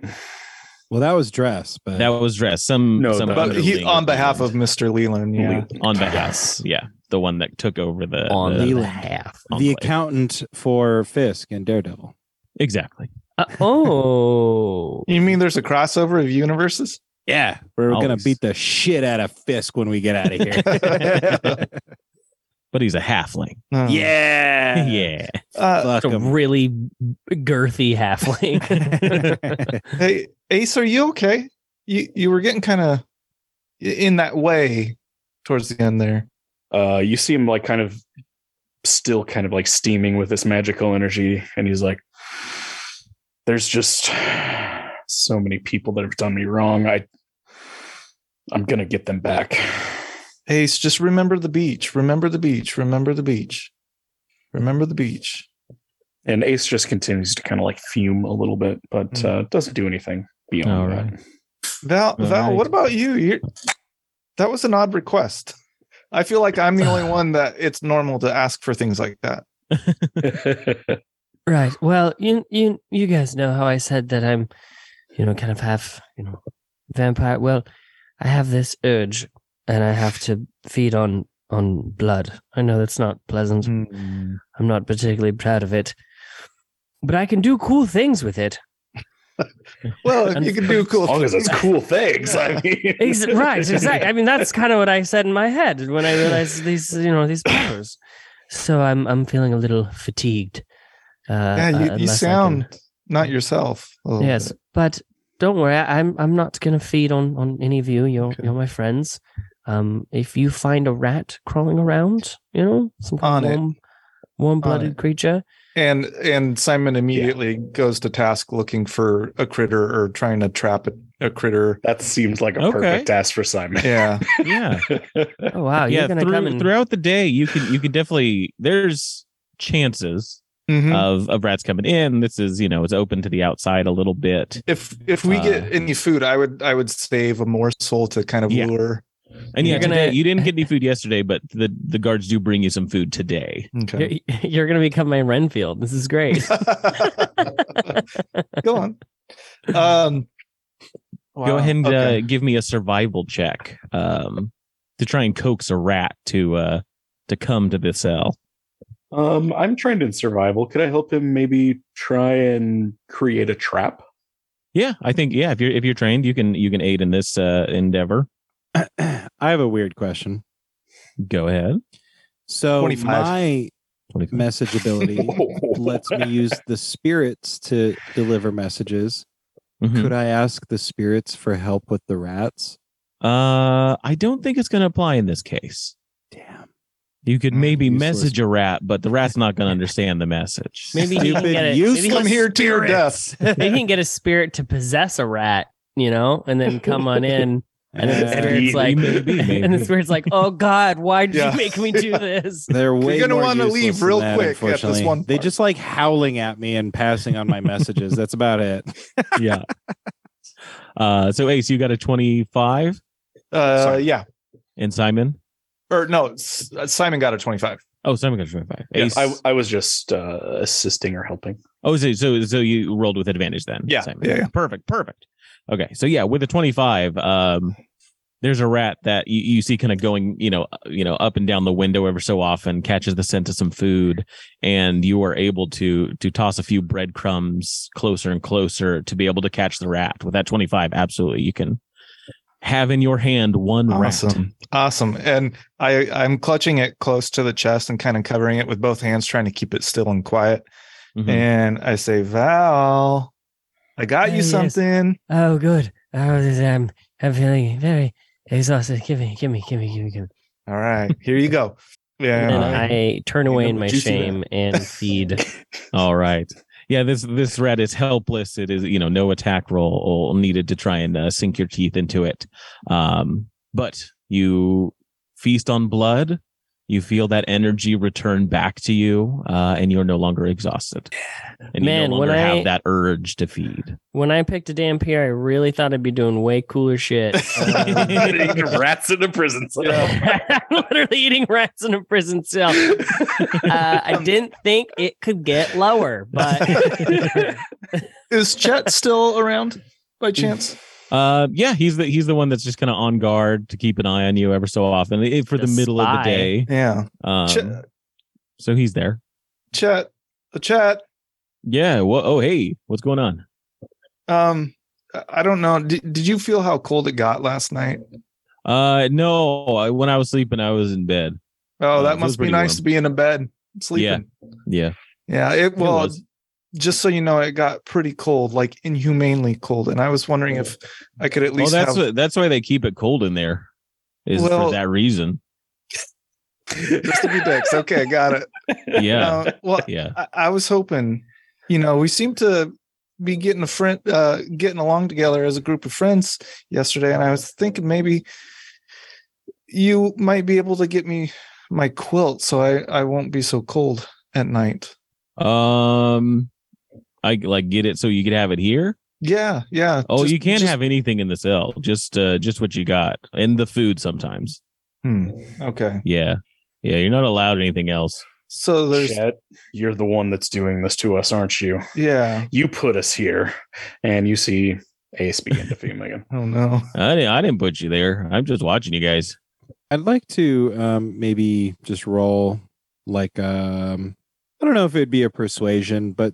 S5: Well, that was dress, but
S1: That was dress. Some,
S4: No,
S1: some
S6: but he on behalf of Mr. Leland, yeah.
S4: Leland.
S1: on behalf, yeah, the one that took over the
S2: on
S1: the-
S2: the
S5: Leland.
S2: behalf.
S1: on
S5: the
S1: play.
S5: accountant for Fisk and Daredevil.
S1: exactly.
S2: Uh, oh,
S6: You mean there's a crossover of universes?
S5: Yeah, we're gonna beat the shit out of Fisk when we get out of here. (laughs) (laughs)
S1: But he's a halfling.
S6: No.
S5: yeah, (laughs)
S1: yeah.
S6: Uh,
S5: Fuck
S2: a
S5: 'em.
S2: really girthy halfling.
S6: hey, Ace, are you okay? You you were getting kind of in that way towards the end there.
S4: Uh, you see him like kind of still kind of like steaming with this magical energy, and he's like, "There's just so many people that have done me wrong. I, I'm gonna get them back."
S6: Ace, just remember the beach. Remember the beach. Remember the beach. Remember the beach.
S4: And Ace just continues to kind of like fume a little bit, but
S6: Mm.
S4: uh, doesn't do anything beyond
S1: All
S4: that.
S6: Val,
S1: All
S6: Val,
S1: right.
S6: what about you? you that was an odd request. I feel like I'm the only (laughs) one that it's normal to ask for things like that. (laughs)
S2: right. Well, you you you guys know how I said that I'm, you know, kind of half, you know, vampire. Well, I have this urge, and I have to feed on on blood. I know that's not pleasant.
S1: Hmm.
S2: I'm not particularly proud of it, but I can do cool things with it. (laughs)
S6: Well, if you can do cool
S4: as long as
S6: things-
S4: it's cool things. I (laughs) mean,
S2: Ex- right, exactly. I mean, that's kind of what I said in my head when I realized these, you know, these powers. So I'm I'm feeling a little fatigued. Uh,
S6: yeah, you,
S2: uh,
S6: you sound
S2: can-
S6: not yourself. a
S2: yes,
S6: bit.
S2: but don't worry. I, I'm I'm not gonna feed on on any of you. You're
S6: Okay.
S2: you're my friends. Um, if you find a rat crawling around, you know, some
S6: On
S2: of
S6: it.
S2: Warm, warm-blooded
S6: it.
S2: creature,
S6: And and Simon immediately goes to task looking for a critter or trying to trap a, a critter.
S4: That seems like a
S1: Okay.
S4: perfect task for Simon.
S6: Yeah. (laughs)
S1: Yeah.
S2: oh wow,
S1: yeah.
S2: you're
S1: through-
S2: come and
S1: throughout the day, you can you can definitely there's chances
S6: Mhm.
S1: of of rats coming in. This is you know it's open to the outside a little bit,
S6: if if we
S1: Uh,
S6: get any food, I would I would save a morsel to kind of
S1: Yeah.
S6: lure.
S1: And yeah,
S2: You're gonna-
S1: today, you didn't get (laughs) any food yesterday, but the the guards do bring you some food today.
S6: Okay.
S2: you're, you're gonna become my Renfield. This is great. (laughs) (laughs)
S6: Go on. Um
S1: Go ahead and
S6: okay.
S1: uh, give me a survival check um, to try and coax a rat to uh, to come to the cell.
S4: Um, I'm trained in survival. Could I help him maybe try and create a trap?
S1: Yeah, I think yeah. If you're if you're trained, you can you can aid in this uh, endeavor. (clears throat)
S5: I have a weird question.
S1: Go ahead.
S5: So
S6: 25.
S5: my
S1: 25.
S5: message ability (laughs) lets me use the spirits to deliver messages.
S1: Mhm.
S5: Could I ask the spirits for help with the rats?
S1: Uh, I don't think it's going to apply in this case.
S5: Damn.
S1: You could
S6: Mm,
S1: maybe
S5: useless.
S1: message a rat, but the rat's not going (laughs) to understand the message.
S2: Maybe he can
S5: Stupid,
S2: get it.
S5: useless
S2: Maybe,
S6: Come
S2: he-
S6: here to your death.
S2: maybe he can get a spirit to possess a rat, you know, and then come on (laughs) in. And then the
S5: Uh,
S2: spirit's like,
S1: maybe,
S2: and (laughs) the
S1: maybe.
S2: spirit's like, "Oh God, why did
S6: Yeah.
S2: you make me do this?" (laughs)
S5: They're way
S6: gonna wanna leave real
S5: that,
S6: quick at this
S5: unfortunately.
S6: one
S5: They
S6: part.
S5: just like howling at me and passing on my messages. That's about it. (laughs)
S1: yeah. Uh, so Ace, you got a twenty-five,
S6: Uh
S4: Sorry.
S6: yeah.
S1: and Simon.
S6: Or no, Simon got a 25.
S1: Oh, Simon got a twenty-five.
S4: Yeah,
S1: Ace.
S4: I, I was just uh, assisting or helping.
S1: Oh, so, so so you rolled with advantage then?
S6: Yeah,
S1: Simon.
S6: yeah, yeah.
S1: Perfect, perfect. Okay, so yeah, with a twenty-five, um, there's a rat that you, you see kind of going, you know, uh, you know, up and down the window ever so often, catches the scent of some food, and you are able to to toss a few breadcrumbs closer and closer to be able to catch the rat. With that twenty-five, absolutely, you can have in your hand one rat.
S6: Awesome. Awesome. And I I'm clutching it close to the chest and kind of covering it with both hands, trying to keep it still and quiet.
S1: Mhm.
S6: And I say, Val, I got you
S2: yes.
S6: something.
S2: Oh, good. Oh, this, um, I'm feeling very exhausted. Give me, give me, give me, give me, give me.
S6: All right, here you go. (laughs) Yeah.
S2: And I turn away
S6: know,
S2: in my
S6: juicy
S2: shame and (laughs) feed.
S1: All right. Yeah, this this rat is helpless. It is you know no attack roll needed to try and uh, sink your teeth into it. Um, but you feast on blood. You feel that energy return back to you, uh, and you're no longer exhausted. And
S2: Man,
S1: you no
S2: when
S1: longer
S2: I-
S1: have that urge to feed.
S2: When I picked a dhampir, I really thought I'd be doing way cooler shit. (laughs) Um,
S4: Eating rats in a prison cell. (laughs)
S2: Literally eating rats in a prison cell. Uh, I didn't think it could get lower, but (laughs)
S6: Is Chet still around by chance?
S1: Uh, yeah, he's the he's the one that's just kind of on guard to keep an eye on you ever so often eh, for the
S2: The
S1: middle of the day.
S6: Yeah.
S1: Um,
S6: Chet,
S1: so he's there.
S6: Chet, chat.
S1: Yeah. Well, oh hey, what's going on?
S6: Um, I- I don't know. Did, did you feel how cold it got last night?
S1: Uh, no. I, when I was sleeping, I was in bed.
S6: Oh,
S1: Uh,
S6: that
S1: it was
S6: must be nice
S1: warm.
S6: to be in a bed sleeping.
S1: Yeah.
S6: Yeah. Yeah. it well,
S1: was.
S6: Just so you know, it got pretty cold, like inhumanely cold, and I was wondering if I could at
S1: Well,
S6: least
S1: that's
S6: have
S1: what, that's why they keep it cold in there. Is
S6: Well-
S1: for that reason. (laughs)
S6: just to be dicks. Okay, got it. (laughs)
S1: Yeah.
S6: Uh, well,
S1: yeah.
S6: I, I was hoping, you know, we seem to be getting a friend, uh, getting along together as a group of friends yesterday, and I was thinking maybe you might be able to get me my quilt so I I won't be so cold at night.
S1: Um, I like get it so you could have it here.
S6: Yeah, yeah.
S1: Oh,
S6: just-
S1: you can't
S6: just-
S1: have anything in the cell. Just uh, just what you got and the food sometimes.
S6: Hmm, okay,
S1: Yeah. Yeah. You're not allowed anything else.
S6: so there's
S4: Chet, you're the one that's doing this to us, aren't you?
S6: yeah.
S4: You put us here, and you see Ace begin to fume again. (laughs)
S6: Oh no.
S1: I didn't. I didn't put you there. I'm just watching you guys.
S5: I'd like to um, maybe just roll like um, I don't know if it'd be a persuasion, but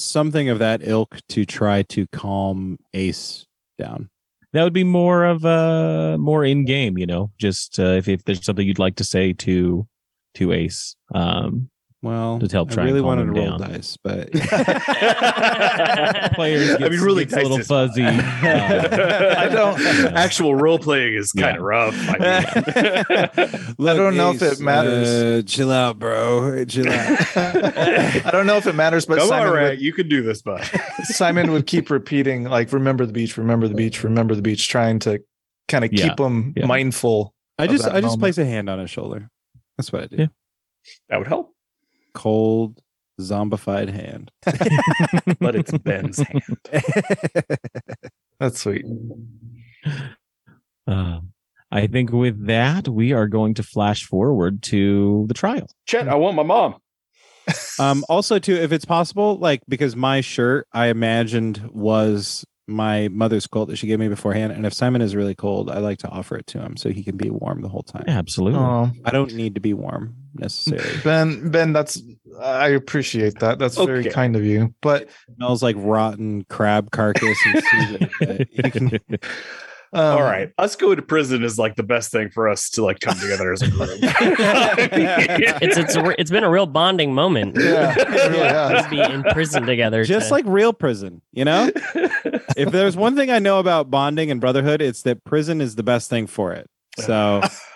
S5: something of that ilk to try to calm Ace down.
S1: That would be more of a more in game. You know, just uh, if if there's something you'd like to say to to Ace. Um,
S5: Well,
S1: To help
S5: I
S1: try and
S5: really wanted to roll
S1: down.
S5: dice, but (laughs)
S1: players
S4: I mean, really
S1: a little fuzzy. (laughs) Uh,
S4: I don't.
S1: Yeah.
S4: Actual role playing is kind
S1: Yeah.
S4: of rough. I mean. (laughs)
S5: Look,
S6: don't know if it matters.
S5: uh, chill out, bro. Chill out.
S6: I don't know if it matters, but
S4: Come
S6: Simon,
S4: on,
S6: would,
S4: you can do this, bud.
S6: Simon would keep repeating, like, remember the beach, remember the beach, remember the beach, trying to kind of
S1: Yeah,
S6: keep them
S1: yeah.
S6: mindful.
S5: I just
S6: that
S5: I just place a hand on his shoulder. That's what I do.
S1: Yeah.
S4: That would help.
S5: Cold, zombified hand. (laughs)
S4: But it's Ben's hand. (laughs)
S6: That's sweet.
S1: uh, I think with that, we are going to flash forward to the trial.
S4: Chet, I want my mom.
S5: um also too if it's possible like because my shirt i imagined was my mother's quilt that she gave me beforehand and if simon is really cold i like to offer it to him so he can be warm the whole time
S1: Absolutely.
S6: Oh,
S5: i don't need to be warm necessarily (laughs)
S6: Ben, Ben, that's I appreciate that. That's very kind of you. But
S5: smells like rotten crab carcass and seaweed, but you can- (laughs)
S6: um,
S4: All right, us going to prison is like the best thing for us to like come together as a group. (laughs)
S2: It's it's a, it's been a real bonding moment.
S6: Yeah, it really has.
S2: to be in prison together.
S5: just
S2: to-
S5: like real prison you know if there's one thing i know about bonding and brotherhood it's that prison is the best thing for it so (laughs)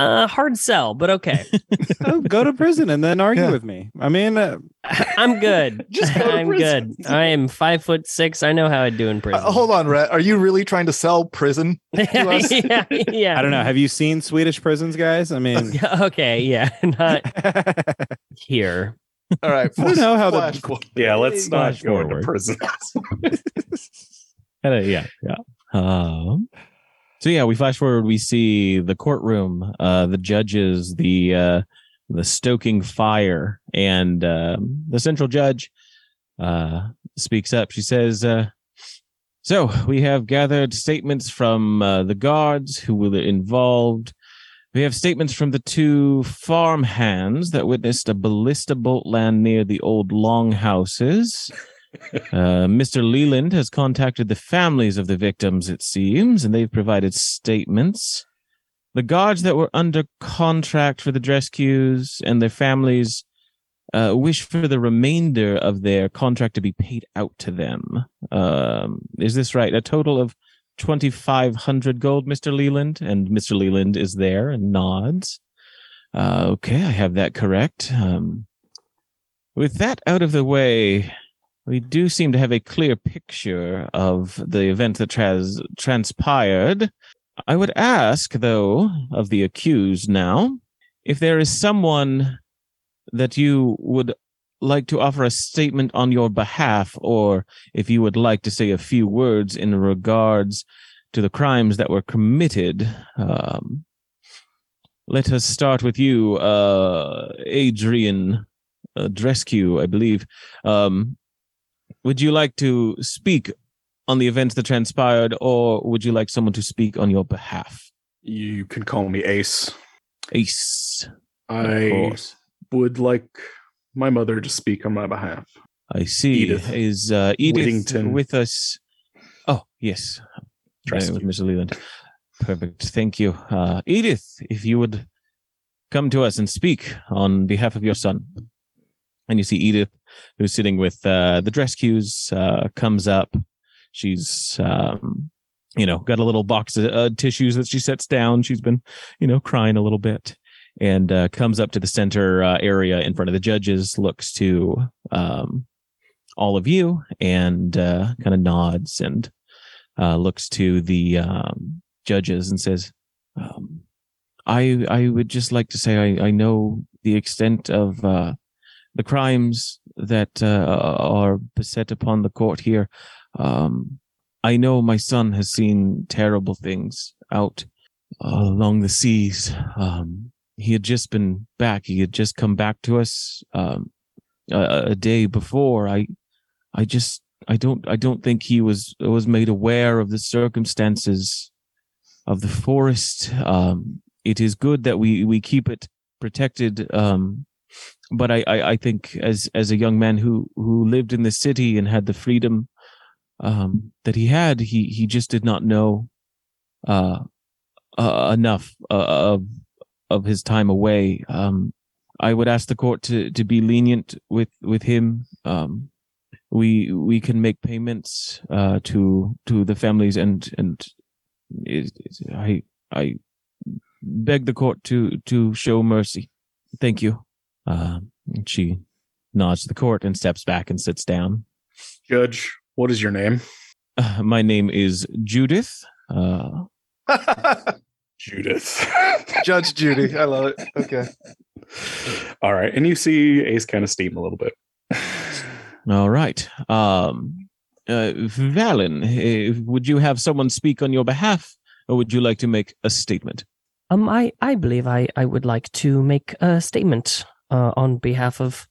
S2: uh, hard sell, but okay. (laughs)
S5: oh, go to prison and then argue
S6: Yeah.
S5: with me i mean uh, (laughs)
S2: I'm good.
S4: Just go to
S2: I'm
S4: prison.
S2: good. I am five foot six. I know how I do in prison.
S6: Uh, hold on, Rhett. Are you really trying to sell prison? (laughs) us?
S2: yeah, yeah.
S5: i don't know have you seen swedish prisons guys i mean
S2: okay, yeah, not here.
S6: All right.
S5: I don't know how the-
S6: flash
S4: yeah, let's not
S1: Flash
S4: go into prison.
S1: Uh, yeah, yeah. Um, so yeah, we flash forward. We see the courtroom, uh, the judges, the uh, the stoking fire, and um, the central judge uh, speaks up. She says, uh, "So we have gathered statements from uh, the guards who were involved." We have statements from the two farm hands that witnessed a ballista bolt land near the old longhouses. Uh, Mr. Leland has contacted the families of the victims, it seems, and they've provided statements. The guards that were under contract for the Drescues and their families uh, wish for the remainder of their contract to be paid out to them. Um, is this right? A total of 2,500 gold, Mr. Leland? And Mr. Leland is there and nods. Uh, okay, I have that correct. Um, with that out of the way, we do seem to have a clear picture of the event that has transpired. I would ask, though, of the accused now, if there is someone that you would like to offer a statement on your behalf, or if you would like to say a few words in regards to the crimes that were committed. Um, let us start with you, uh, Adrian uh, Drescue, I believe. Um, would you like to speak on the events that transpired, or would you like someone to speak on your behalf?
S4: You can call me Ace.
S1: Ace,
S4: I would like my mother to speak on my behalf.
S1: I see.
S4: Edith.
S1: Is uh, Edith
S4: Whittington.
S1: with us? Oh, yes.
S4: Trust
S1: with. Mr. Leland. Perfect. Thank you. Uh, Edith, if you would come to us and speak on behalf of your son. And you see Edith, who's sitting with uh, the Drescues, uh, comes up. She's, um, you know, got a little box of uh, tissues that she sets down. She's been, you know, crying a little bit and uh, comes up to the center uh, area in front of the judges, looks to um, all of you and uh, kind of nods and uh, looks to the um, judges and says, um, "I I would just like to say I, I know the extent of uh, the crimes that uh, are beset upon the court here. Um, I know my son has seen terrible things out uh, along the seas. Um, he had just been back. He had just come back to us um, a, a day before. I I just I don't I don't think he was was made aware of the circumstances of the forest. Um, it is good that we we keep it protected. Um, but I, I I think as as a young man who who lived in the city and had the freedom um, that he had, he he just did not know uh, uh enough uh, of of his time away. Um, I would ask the court to to be lenient with with him. Um, we we can make payments uh, to to the families and and it, it- I I beg the court to to show mercy. Thank you. Uh, she nods to the court and steps back and sits down.
S4: Judge, what is your name?
S1: Uh, my name is Judith. Uh, (laughs)
S4: Judith. (laughs)
S6: Judge Judy. I love it. Okay.
S4: All right. And you see Ace kind of steam a little bit.
S1: all right. Um, uh, Valen, eh, would you have someone speak on your behalf, or would you like to make a statement?
S2: Um, I, I believe I, I would like to make a statement uh, on behalf of,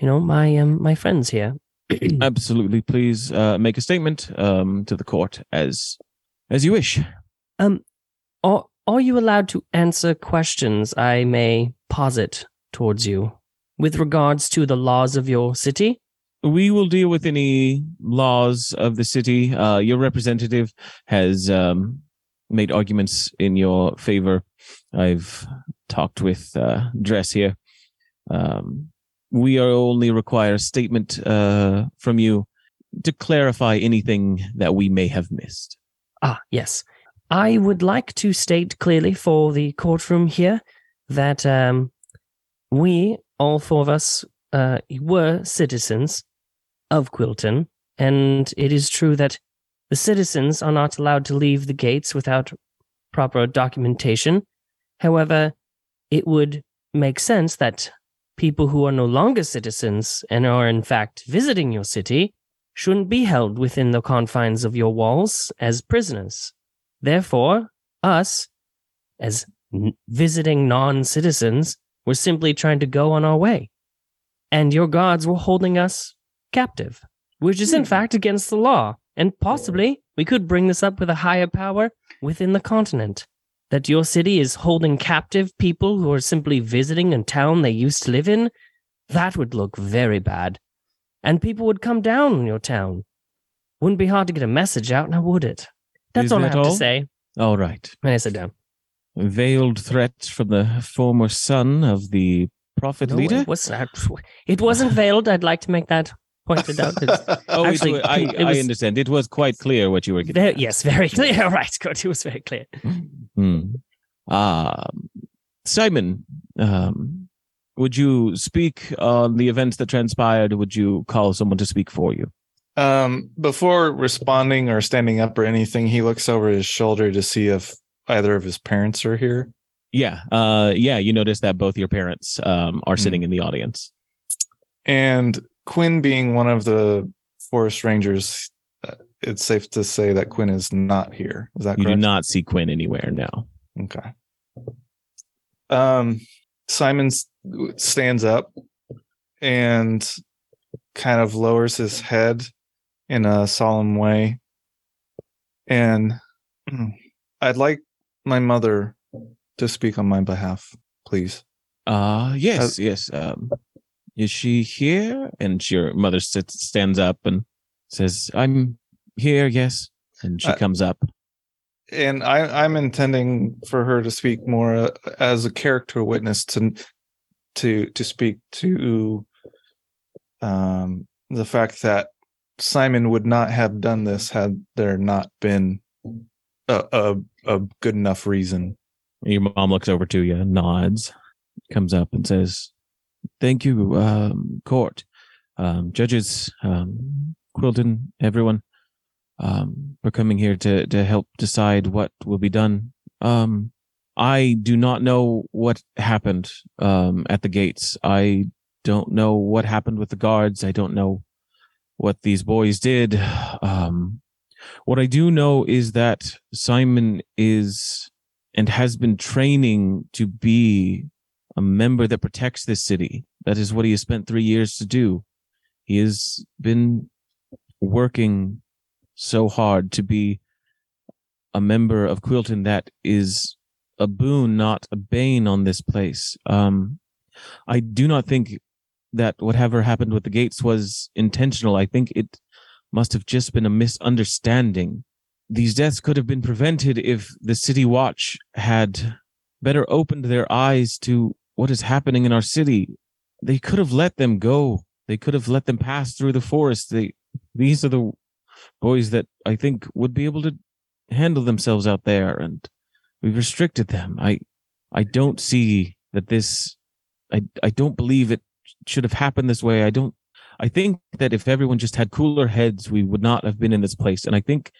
S2: you know, my um my friends here. (clears throat)
S1: Absolutely. Please uh, make a statement um, to the court as as you wish.
S2: Um, are are you allowed to answer questions I may posit towards you with regards to the laws of your city?
S1: We will deal with any laws of the city. Uh, your representative has um, made arguments in your favor. I've talked with uh, Dress here. Um, we are only require a statement uh, from you to clarify anything that we may have missed.
S2: Ah, yes. I would like to state clearly for the courtroom here that um, we, all four of us, uh, were citizens of Quilton, and it is true that the citizens are not allowed to leave the gates without proper documentation. However, it would make sense that people who are no longer citizens and are in fact visiting your city shouldn't be held within the confines of your walls as prisoners. Therefore, us, as n- visiting non citizens, were simply trying to go on our way. And your guards were holding us captive, which is in hmm. fact against the law. And possibly we could bring this up with a higher power within the continent. That your city is holding captive people who are simply visiting a town they used to live in, that would look very bad. And people would come down on your town. Wouldn't be hard to get a message out, now would it? That's
S1: Is
S2: all I
S1: that
S2: have
S1: all?
S2: to say.
S1: All right.
S2: And I sit down.
S1: Veiled threats from the former son of the prophet
S2: No,
S1: leader.
S2: It, was not, it wasn't veiled. I'd like to make that pointed out. It's (laughs)
S1: Oh,
S2: Actually,
S1: it, I,
S2: it was-
S1: I understand. It was quite clear what you were getting.
S2: very, yes, very (laughs) clear. All right, good. It was very clear. (laughs)
S1: Hmm. Um, Simon, um, would you speak on the events that transpired? Would you call someone to speak for you?
S6: Um, before responding or standing up or anything, he looks over his shoulder to see if either of his parents are here.
S1: Yeah, uh, yeah. You notice that both your parents um, are
S6: Hmm.
S1: sitting in the audience.
S6: And Quinn being one of the forest rangers, uh, it's safe to say that Quinn is not here. Is that
S1: You
S6: correct?
S1: do not see Quinn anywhere now.
S6: Okay. Um, Simon stands up and kind of lowers his head in a solemn way. And (clears throat) I'd like my mother to speak on my behalf, please.
S1: Uh yes, yes. Um, is she here? And your mother sits, stands up and says, "I'm here." Yes, and she
S6: Uh,
S1: comes up.
S6: And I, I'm intending for her to speak more uh, as a character witness to to to speak to um, the fact that Simon would not have done this had there not been a a, a good enough reason.
S1: Your mom looks over to you nods, comes up and says, Thank you, um, court, um, judges, um, Quilton, everyone, um, for coming here to, to help decide what will be done. Um, I do not know what happened um, at the gates. I don't know what happened with the guards. I don't know what these boys did. Um, what I do know is that Simon is and has been training to be a member that protects this city. That is what he has spent three years to do. He has been working so hard to be a member of Quilton that is a boon, not a bane on this place. Um, I do not think that whatever happened with the gates was intentional. I think it must have just been a misunderstanding these deaths could have been prevented if the city watch had better opened their eyes to what is happening in our city. They could have let them go. They could have let them pass through the forest. They these are the boys that I think would be able to handle themselves out there and we've restricted them. I I don't see that this I I don't believe it should have happened this way. I don't I think that if everyone just had cooler heads, we would not have been in this place. And I think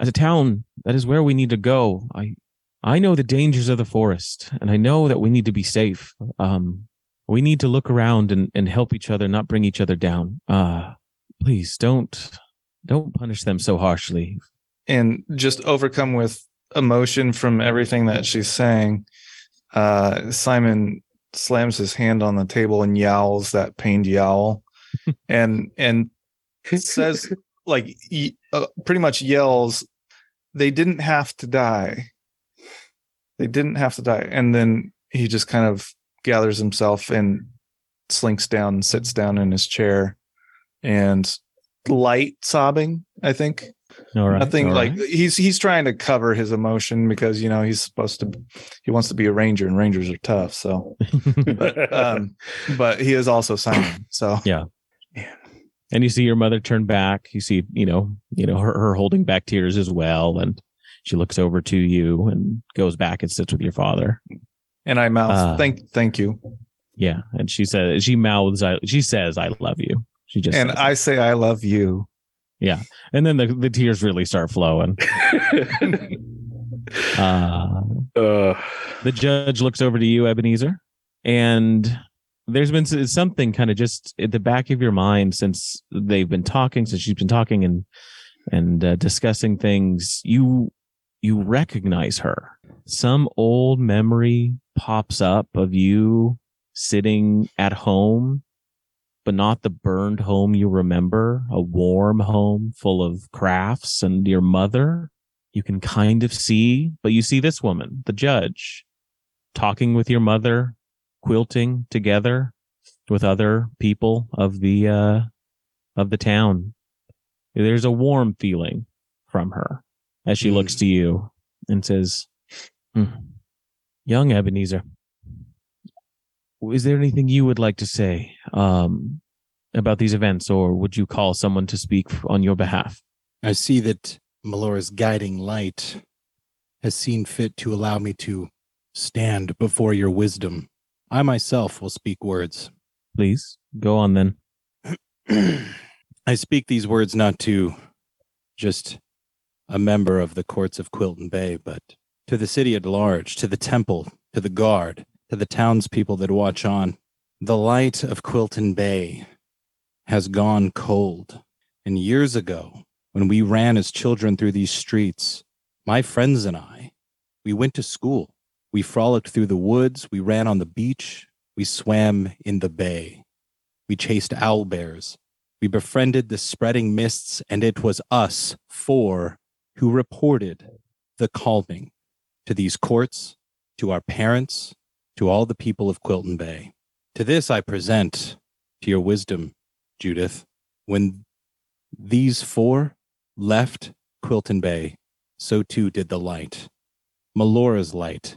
S1: as a town, that is where we need to go. I I know the dangers of the forest, and I know that we need to be safe. Um, we need to look around and, and help each other, not bring each other down. Uh, please don't don't punish them so harshly.
S6: and just overcome with emotion from everything that she's saying. Uh simon slams his hand on the table and yowls that pained yowl. (laughs) And and says like y- uh, pretty much yells they didn't have to die. They didn't have to die. And then he just kind of gathers himself and slinks down and sits down in his chair. And light sobbing i think
S1: All right.
S6: nothing
S1: all
S6: like
S1: right.
S6: he's he's trying to cover his emotion because you know he's supposed to he wants to be a ranger and rangers are tough so but (laughs) um but he is also simon so yeah, yeah.
S1: and you see your mother turn back. You see, you know, you know her, her holding back tears as well, and she looks over to you and goes back and sits with your father.
S6: and i mouth
S1: Uh,
S6: thank thank you
S1: Yeah, and she says she mouths. I, she says, "I love you." She just
S6: and i say i love you Yeah,
S1: and then the the tears really start flowing. (laughs) Uh,
S4: uh,
S1: the judge looks over to you, Ebenezer, and there's been something kind of just at the back of your mind since they've been talking, since she's been talking and and uh, discussing things. You you recognize her. Some old memory pops up of you sitting at home, but not the burned home you remember. A warm home full of crafts and your mother you can kind of see, but you see this woman, the judge, talking with your mother, quilting together with other people of the uh of the town. There's a warm feeling from her as she looks to you and says, "Hmm, "Young Ebenezer, is there anything you would like to say um about these events or would you call someone to speak on your behalf?"
S5: I see that Melora's guiding light has seen fit to allow me to stand before your wisdom. I myself will speak words.
S1: Please go on then. (clears throat)
S5: I speak these words not to just a member of the courts of Quilton Bay, but to the city at large, to the temple, to the guard, to the townspeople that watch on. The light of Quilton Bay has gone cold. And years ago, when we ran as children through these streets, my friends and I, we went to school. We frolicked through the woods. We ran on the beach. We swam in the bay. We chased owl bears. We befriended the spreading mists, and it was us four who reported the calming to these courts, to our parents, to all the people of Quilton Bay. To this I present to your wisdom, Judith, when these four left Quilton Bay, so too did the light, Melora's light,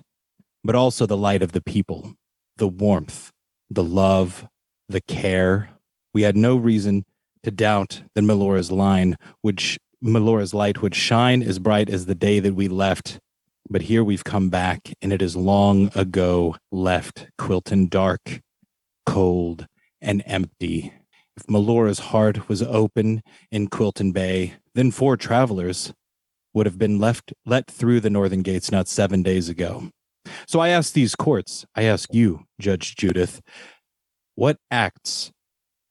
S5: but also the light of the people, the warmth, the love, the care. We had no reason to doubt that Melora's line sh- Melora's light would shine as bright as the day that we left. But here we've come back, and it is long ago left Quilton dark, cold, and empty. If Melora's heart was open in Quilton Bay, then four travelers would have been left let through the northern gates not seven days ago. So I ask these courts, I ask you, Judge Judith, what acts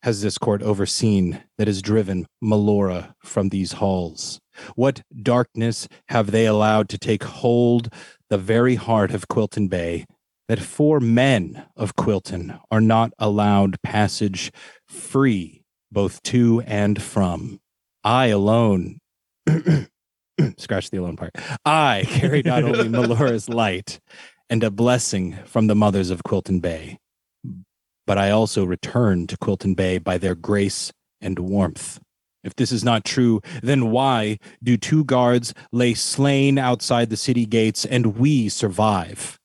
S5: has this court overseen that has driven Melora from these halls? What darkness have they allowed to take hold the very heart of Quilton Bay that four men of Quilton are not allowed passage free both to and from? I alone (clears throat) scratch the alone part. I (laughs) carry not only Melora's light and a blessing from the mothers of Quilton Bay, but I also return to Quilton Bay by their grace and warmth. If this is not true, then why do two guards lay slain outside the city gates and we survive?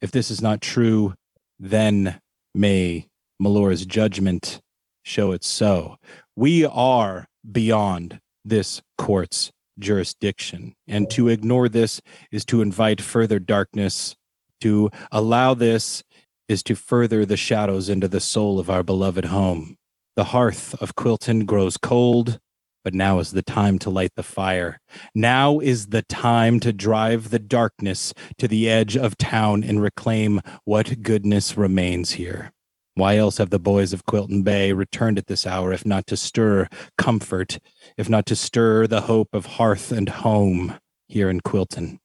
S5: If this is not true, then may Melora's judgment show it so. We are beyond this court's jurisdiction, and to ignore this is to invite further darkness. To allow this is to further the shadows into the soul of our beloved home. The hearth of Quilton grows cold, but now is the time to light the fire. Now is the time to drive the darkness to the edge of town and reclaim what goodness remains here. Why else have the boys of Quilton Bay returned at this hour, if not to stir comfort, if not to stir the hope of hearth and home here in Quilton?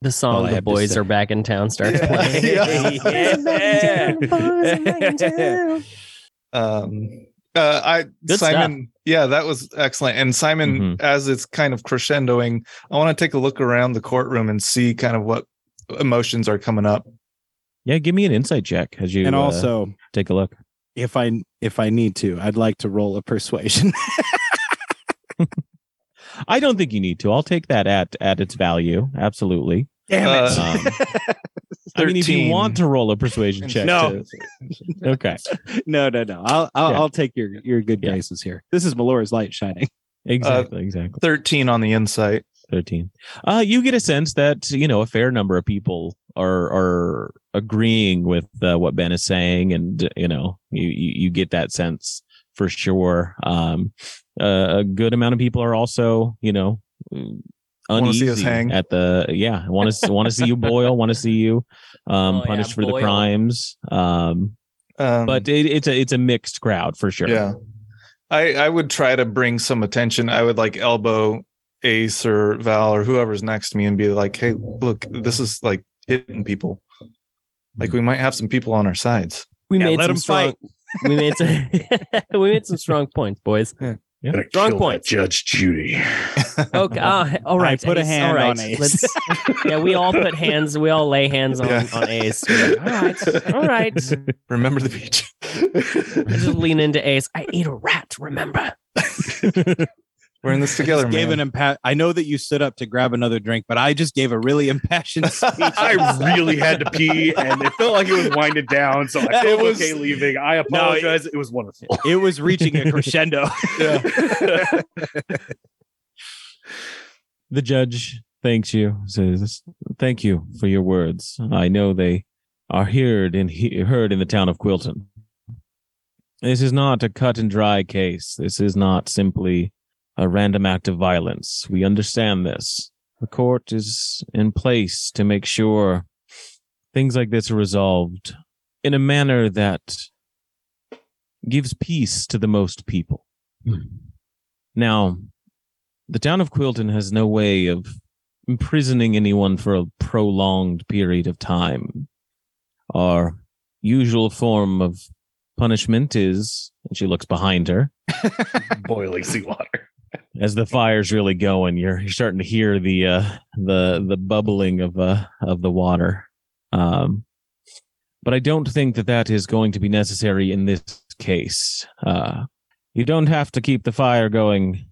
S2: The song
S5: I
S2: "The Boys. Are Back in Town" starts
S6: Yeah.
S2: playing. (laughs)
S5: Yeah. (laughs)
S6: Um, uh, I
S2: Good
S6: Simon, yeah, that was excellent. And Simon,
S1: Mhm.
S6: as it's kind of crescendoing, I want to take a look around the courtroom and see kind of what emotions are coming up.
S1: Yeah, give me an insight check as you
S5: and
S1: uh,
S5: also,
S1: take a look.
S5: if I if I need to, I'd like to roll a persuasion. (laughs) (laughs)
S1: I don't think you need to. I'll take that at at its value. Absolutely.
S5: Damn
S6: it.
S1: Um, (laughs) I mean, if you want to roll a persuasion check,
S5: No.
S1: to- okay, (laughs)
S5: no, no, no. I'll I'll,
S1: Yeah.
S5: I'll take your your good
S1: Yeah.
S5: graces here. This is Melora's light shining. (laughs)
S1: exactly, exactly.
S6: 13 on the insight.
S1: 13 uh you get a sense that you know a fair number of people are are agreeing with uh, what ben is saying and you know you you, you get that sense for sure um uh, a good amount of people are also you know
S6: Wanna see us hang.
S1: at the yeah want to want to see you boil want to see you (laughs) um
S2: Oh, yeah,
S1: punished for the crimes um
S6: Um,
S1: but it, it's a it's a mixed crowd for sure
S6: yeah, I I would try to bring some attention. I would like elbow Ace or Val or whoever's next to me and be like, "Hey, look, this is like hitting people. Like we might have some people on our sides."
S2: We
S5: Yeah,
S2: made
S5: let
S2: some
S5: 'em
S2: strong.
S5: fight.
S2: We made some. (laughs) we made some strong points, boys.
S4: Gonna
S2: Strong
S4: kill that. Judge Judy. (laughs)
S2: Okay. Uh, all right.
S5: put a hand
S2: all
S5: on. Ace.
S2: Let's- (laughs) yeah, we all put hands. We all lay hands on,
S6: Yeah.
S2: on Ace. Like, all right. All right. (laughs)
S6: Remember the beach.
S2: I just lean into Ace. I ate a rat. Remember?
S6: We're in this together,
S5: Just gave
S6: man.
S5: an impa- I know that you stood up to grab another drink, but I just gave a really impassioned (laughs) speech.
S4: I really had to pee, and it felt like it was winded down, so I felt
S5: was-
S4: okay leaving. I apologize. it was wonderful. (laughs)
S5: it was reaching a (laughs) crescendo.
S1: The judge thanks you, says, Thank you for your words. I know they are heard in, he- heard in the town of Quilton. This is not a cut and dry case. This is not simply a random act of violence. We understand this. The court is in place to make sure things like this are resolved in a manner that gives peace to the most people. Hmm. Now, the town of Quilton has no way of imprisoning anyone for a prolonged period of time. Our usual form of punishment is, and she looks behind her, (laughs)
S4: Boiling seawater.
S1: As the fire's really going, you're, you're starting to hear the uh, the the bubbling of uh, of the water. Um, but I don't think that that is going to be necessary in this case. Uh, you don't have to keep the fire going,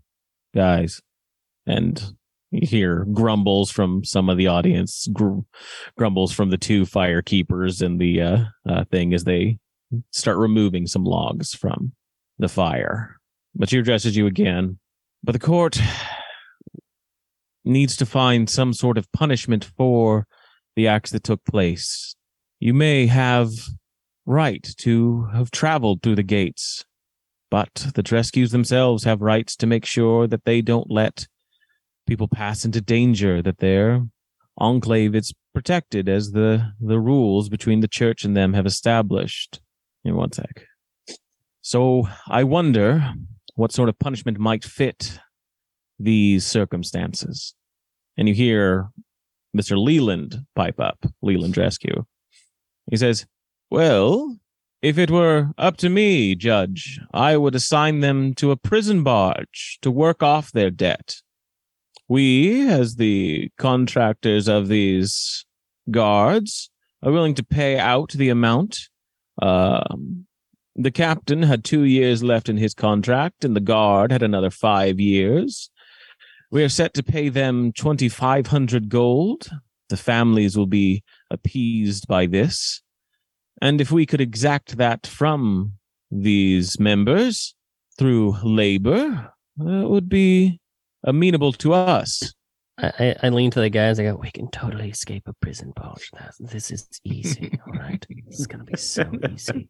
S1: guys. And you hear grumbles from some of the audience, gr- grumbles from the two fire keepers and the uh, uh, thing as they start removing some logs from the fire. But she addresses you again. But the court needs to find some sort of punishment for the acts that took place. You may have right to have traveled through the gates, but the Drescues themselves have rights to make sure that they don't let people pass into danger, that their enclave is protected as the, the rules between the church and them have established. In one sec. So I wonder what sort of punishment might fit these circumstances. And you hear Mr. Leland pipe up, Leland Drescue. He says, Well, if it were up to me, Judge, I would assign them to a prison barge to work off their debt. We, as the contractors of these guards, are willing to pay out the amount. Um, the captain had two years left in his contract, and the guard had another five years. We are set to pay them 2,500 gold. The families will be appeased by this. And if we could exact that from these members through labor, that would be amenable to us.
S2: I, I, lean to the guys. I go, we can totally escape a prison barge. This is easy. All right. This is going to be so easy.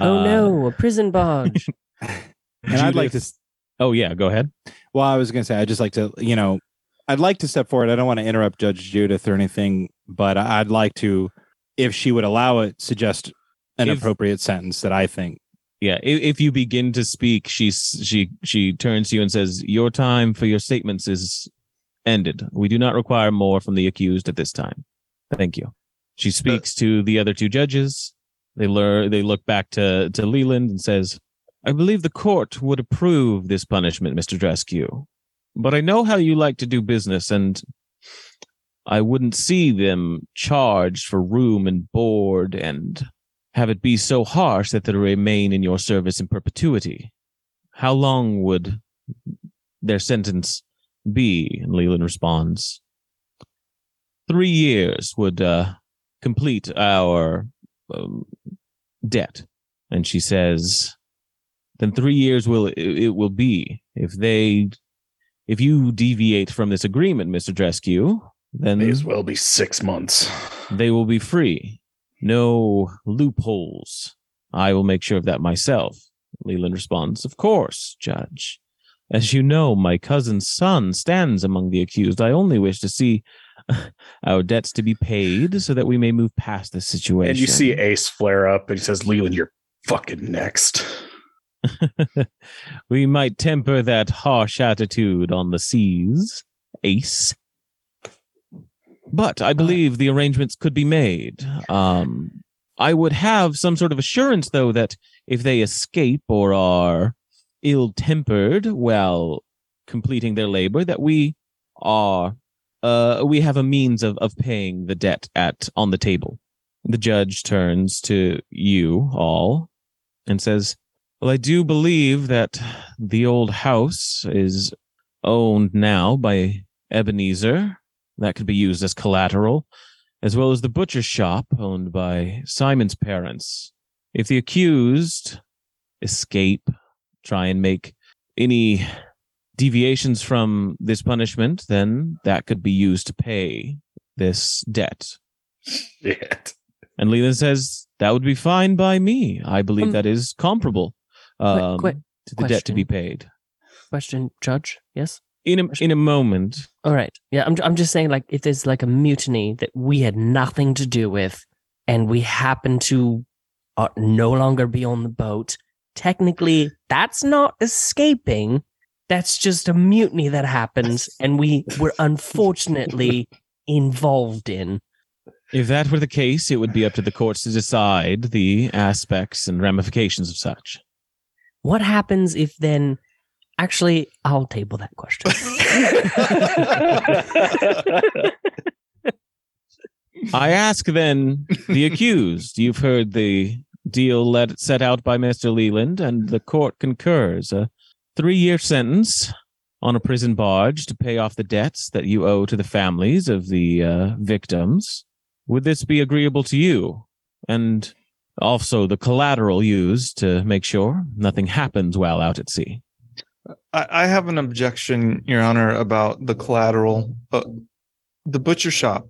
S2: Oh
S1: Uh,
S2: no, a prison (laughs) barge.
S5: And I'd like to.
S1: Oh yeah, go ahead.
S5: Well, I was going to say, I'd just like to, you know, I'd like to step forward. I don't want to interrupt Judge Judith or anything, but I- I'd like to, if she would allow it, suggest an
S1: If-
S5: appropriate sentence that I think.
S1: Yeah, if, if you begin to speak, she she she turns to you and says, "Your time for your statements is ended. We do not require more from the accused at this time. Thank you." She speaks to the other two judges. They learn. They look back to to Leland and says, "I believe the court would approve this punishment, Mister Drescue, but I know how you like to do business, and I wouldn't see them charged for room and board and." have it be so harsh that they remain in your service in perpetuity. How long would their sentence be? And Leland responds, Three years would uh, complete our um, debt. And she says, Then three years will it, it will be. If they, if you deviate from this agreement, Mr. Drescue, then
S4: May as well be six months.
S1: they will be free. No loopholes. I will make sure of that myself. Leland responds, Of course, Judge. As you know, my cousin's son stands among the accused. I only wish to see (laughs) our debts to be paid so that we may move past this situation.
S4: And you see Ace flare up and he says, Leland, you're fucking next. (laughs)
S1: we might temper that harsh attitude on the seas, Ace. But I believe the arrangements could be made. Um, I would have some sort of assurance, though, that if they escape or are ill tempered while completing their labor, that we are uh, we have a means of, of paying the debt at on the table. The judge turns to you all and says, well, I do believe that the old house is owned now by Ebenezer. That could be used as collateral, as well as the butcher shop owned by Simon's parents. If the accused escape, try and make any deviations from this punishment, then that could be used to pay this debt.
S4: Shit.
S1: And Leland says that would be fine by me. I believe
S2: Um,
S1: that is comparable um,
S2: quick
S1: to the debt to be paid.
S2: Question, Judge? Yes?
S1: In a, in a moment,
S2: All right. Yeah, I'm, I'm just saying, like, if there's like a mutiny that we had nothing to do with and we happen to uh, no longer be on the boat, technically, that's not escaping. That's just a mutiny that happens and we were unfortunately (laughs) involved in.
S1: if that were the case, it would be up to the courts to decide the aspects and ramifications of such.
S2: What happens if then. Actually, I'll table that question. (laughs)
S1: I ask then the accused. You've heard the deal let, set out by Mr. Leland, and the court concurs. A three year sentence on a prison barge to pay off the debts that you owe to the families of the uh, victims. Would this be agreeable to you? And also the collateral used to make sure nothing happens while out at sea.
S6: I, have an objection, Your Honor, about the collateral. Uh, the butcher shop.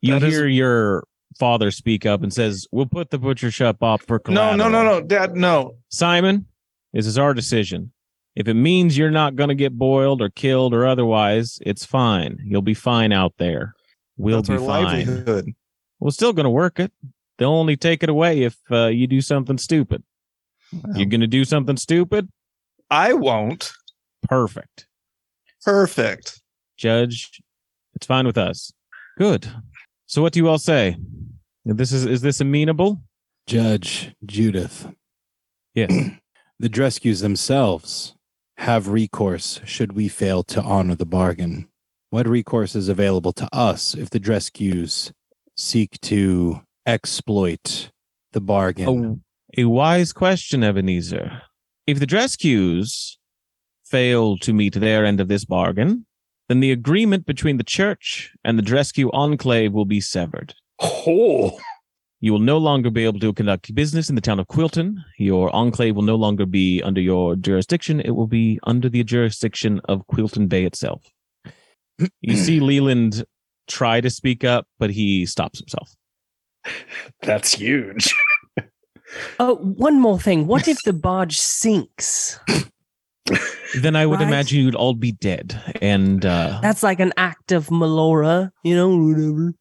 S1: You
S6: That is-
S1: hear your father speak up and says, We'll put the butcher shop up for collateral."
S6: No, no, no, no, Dad, no.
S1: Simon, this is our decision. If it means you're not going to get boiled or killed or otherwise, it's fine. You'll be fine out there. We'll
S6: That's
S1: be fine.
S6: livelihood.
S1: We're still going to work it. They'll only take it away if uh, you do something stupid. You're going to do something stupid?
S6: I won't.
S1: Perfect.
S6: Perfect.
S1: Judge, it's fine with us. Good. So what do you all say? This is is this amenable?
S5: Judge Judith,
S1: Yes. (clears throat)
S5: the Drescues themselves have recourse should we fail to honor the bargain. What recourse is available to us if the Drescues seek to exploit the bargain?
S1: A, a wise question, Ebenezer. If the Drescues fail to meet their end of this bargain, then the agreement between the church and the Drescue enclave will be severed.
S4: Oh,
S1: You will no longer be able to conduct business in the town of Quilton. Your enclave will no longer be under your jurisdiction. It will be under the jurisdiction of Quilton Bay itself. (clears throat) You see Leland try to speak up, but he stops himself. (laughs)
S4: That's huge. (laughs)
S2: Oh, one more thing. What if the barge sinks? (laughs)
S1: Then I would
S2: Right.
S1: imagine you'd all be dead. And uh,
S2: That's like an act of Melora, you know, whatever.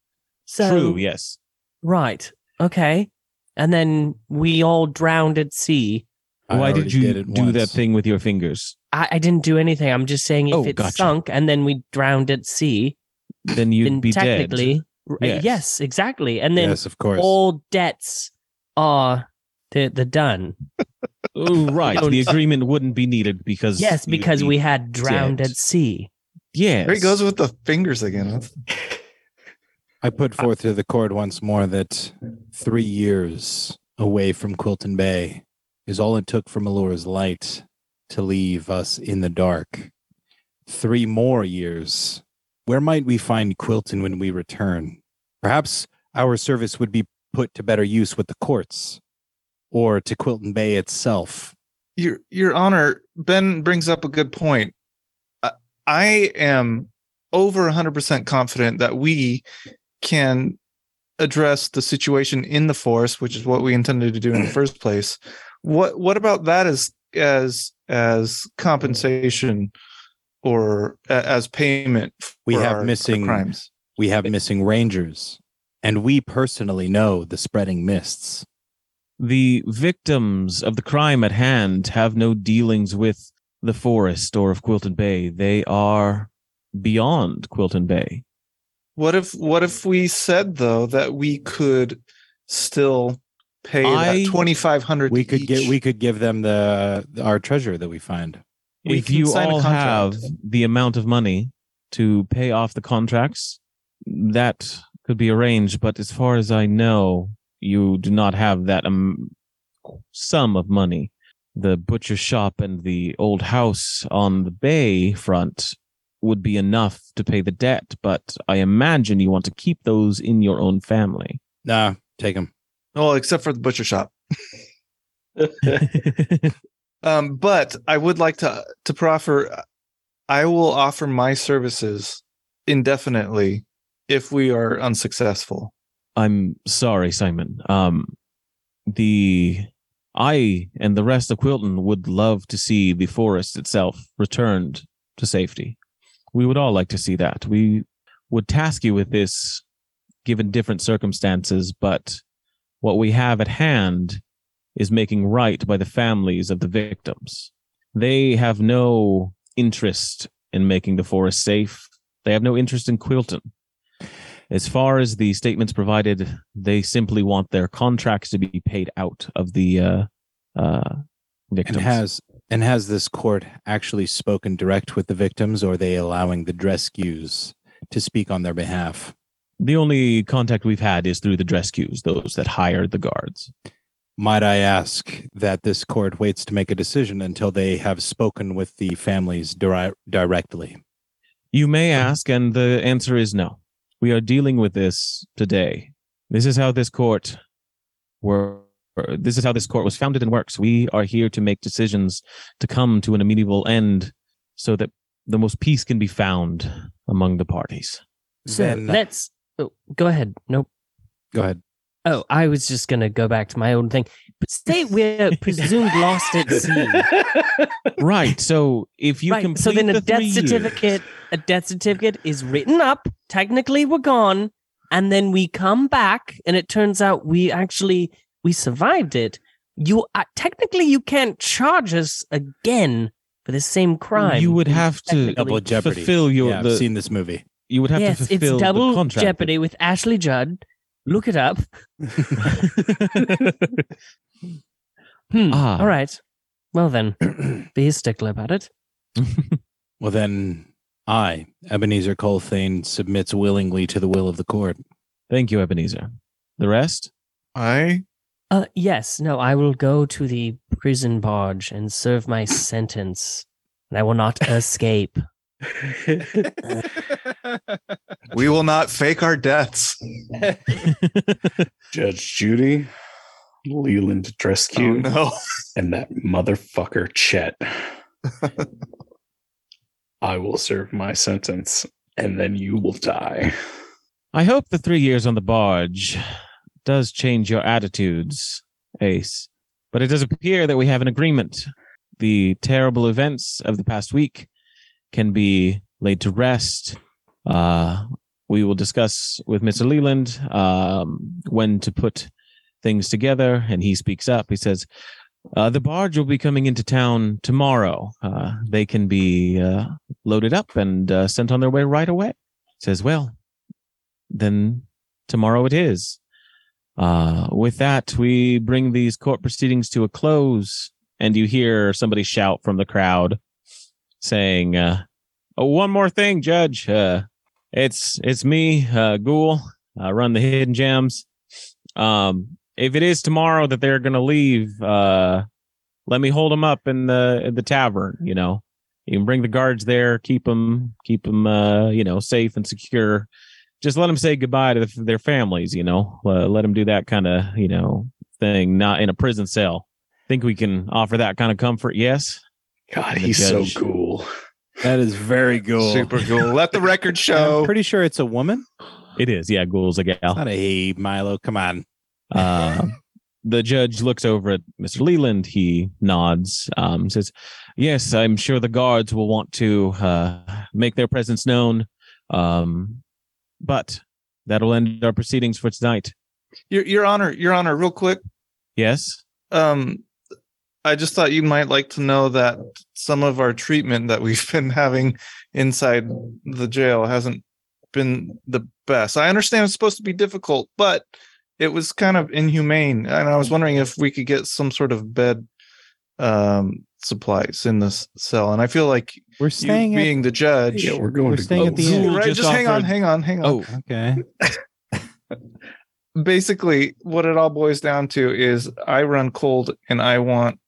S2: So,
S1: true, yes.
S2: Right. Okay. And then we all drowned at sea.
S5: I
S1: Why did you
S5: it
S1: do that thing with your fingers?
S2: I, I didn't do anything. I'm just saying if
S1: Oh,
S2: it
S1: gotcha.
S2: sunk and then we drowned at sea,
S1: Then you'd
S2: then
S1: be
S2: technically, r- uh,
S1: Yes.
S2: yes. exactly. And then
S5: yes, of course.
S2: all debts are the the done. (laughs)
S1: Oh, right. The uh, agreement wouldn't be needed because
S2: Yes, because
S1: be
S2: we had drowned
S1: dead.
S2: at sea.
S1: Yeah.
S6: There he goes with the fingers again. (laughs) That's-
S5: I put uh, forth to the court once more that three years away from Quilton Bay is all it took for Melora's light to leave us in the dark. Three more years. Where might we find Quilton when we return? Perhaps our service would be put to better use with the courts or to Quilton Bay itself.
S6: Your Your Honor, Ben brings up a good point. I, I am over 100% confident that we can address the situation in the forest, which is what we intended to do in the (clears throat) first place. What what about that as as as compensation or as payment
S5: We have
S6: our- our
S5: missing-
S6: crimes?
S5: We have missing rangers, and we personally know the spreading mists.
S1: The victims of the crime at hand have no dealings with the forest or of Quilton Bay. They are beyond Quilton Bay.
S6: What if what if we said though that we could still pay
S1: I-
S6: that 2500
S5: we could
S6: each?
S5: get we could give them the our treasure that we find.
S6: We
S1: if you
S6: sign a
S1: all have the amount of money to pay off the contracts, that could be arranged. But as far as I know, you do not have that um, sum of money. The butcher shop and the old house on the bay front would be enough to pay the debt, but I imagine you want to keep those in your own family.
S5: Nah, take them.
S6: well except for the butcher shop (laughs) um but i would like to to proffer i will offer my services indefinitely if we are unsuccessful
S1: I'm sorry, Simon. Um, the I and the rest of Quilton would love to see the forest itself returned to safety. We would all like to see that. We would task you with this given different circumstances, but what we have at hand is making right by the families of the victims. They have no interest in making the forest safe. They have no interest in Quilton. As far as the statements provided, they simply want their contracts to be paid out of the uh, uh,
S5: And
S1: victims.
S5: has and has this court actually spoken direct with the victims, or are they allowing the Drescues to speak on their behalf?
S1: the only contact we've had is through the Drescues, those that hired the guards.
S5: Might I ask that this court waits to make a decision until they have spoken with the families diri- directly?
S1: You may ask, and the answer is no. We are dealing with this today. This is how this court were. This is how this court was founded and works. We are here to make decisions to come to an amenable end, so that the most peace can be found among the parties.
S2: So
S5: Then-
S2: let's oh, go ahead. Nope.
S5: Go ahead.
S2: Oh, I was just gonna go back to my own thing. But say we're (laughs) presumed lost at sea.
S1: Right. So if you
S2: right.
S1: complete
S2: So then
S1: the
S2: a death
S1: three years-
S2: certificate, a death certificate is written up. Technically, we're gone, and then we come back, and it turns out we actually we survived it. You uh, technically you can't charge us again for the same crime.
S1: you would have to
S5: Double jeopardy.
S1: fulfill your.
S5: yeah,
S1: the,
S5: I've seen this movie.
S1: you would have
S2: yes,
S1: to fulfill
S2: it's double
S1: the contract.
S2: jeopardy with Ashley Judd. Look it up. (laughs) Hmm.
S1: Ah.
S2: All right. Well then, (clears throat) be a stickler about it. (laughs)
S5: Well, then I, Ebenezer Colthane, submits willingly to the will of the court.
S1: Thank you, Ebenezer. The rest?
S6: i
S2: Uh, yes. No, I will go to the prison barge and serve my sentence, and I will not escape. (laughs)
S6: we will not fake our deaths (laughs)
S4: Judge Judy, Leland
S6: Oh, no.
S4: and that motherfucker Chet. I will serve my sentence, and then you will die.
S1: I hope the three years on the barge does change your attitudes, Ace. But it does appear that we have an agreement. The terrible events of the past week can be laid to rest. Uh, we will discuss with Mr. Leland um, when to put things together. And he speaks up. He says, uh, The barge will be coming into town tomorrow. Uh, they can be uh, loaded up and uh, sent on their way right away. Says, Well, then tomorrow it is. Uh, with that, we bring these court proceedings to a close, and you hear somebody shout from the crowd, saying, uh, "Oh, one more thing, Judge. Uh, it's it's me, uh, Ghoul. I run the Hidden Gems. Um, if it is tomorrow that they're going to leave, uh, let me hold them up in the in the tavern. You know, you can bring the guards there, keep them keep them, uh, you know, safe and secure." Just let them say goodbye to their families, you know, uh, let them do that kind of, you know, thing, not in a prison cell. Think we can offer that kind of comfort? Yes.
S4: God,
S1: The
S4: he's so cool.
S5: That is very cool.
S6: Super cool. Let the record (laughs)
S5: I'm
S6: show.
S5: pretty sure it's a woman.
S1: It is. Yeah. Ghoul's a gal.
S5: Not a hey, Milo. Come on.
S1: Uh, the judge looks over at Mr. Leland. He nods, um, says, Yes, I'm sure the guards will want to uh, make their presence known. Um, but that'll end our proceedings for tonight.
S6: Your, Your Honor, Your Honor, real quick.
S1: Yes.
S6: Um, I just thought you might like to know that some of our treatment that we've (laughs) been having inside the jail hasn't been the best. I understand it's supposed to be difficult, but it was kind of inhumane. And I was wondering if we could get some sort of bed um supplies in this cell. And I feel like
S5: We're
S6: you
S5: staying at
S6: being the judge.
S4: Yeah, we're going
S5: We're
S4: to
S5: staying at
S4: go.
S5: the end.
S6: right,
S1: just
S6: just hang on, hang on, hang on.
S1: Oh,
S5: Okay. (laughs)
S6: basically what it all boils down to is I run cold and I want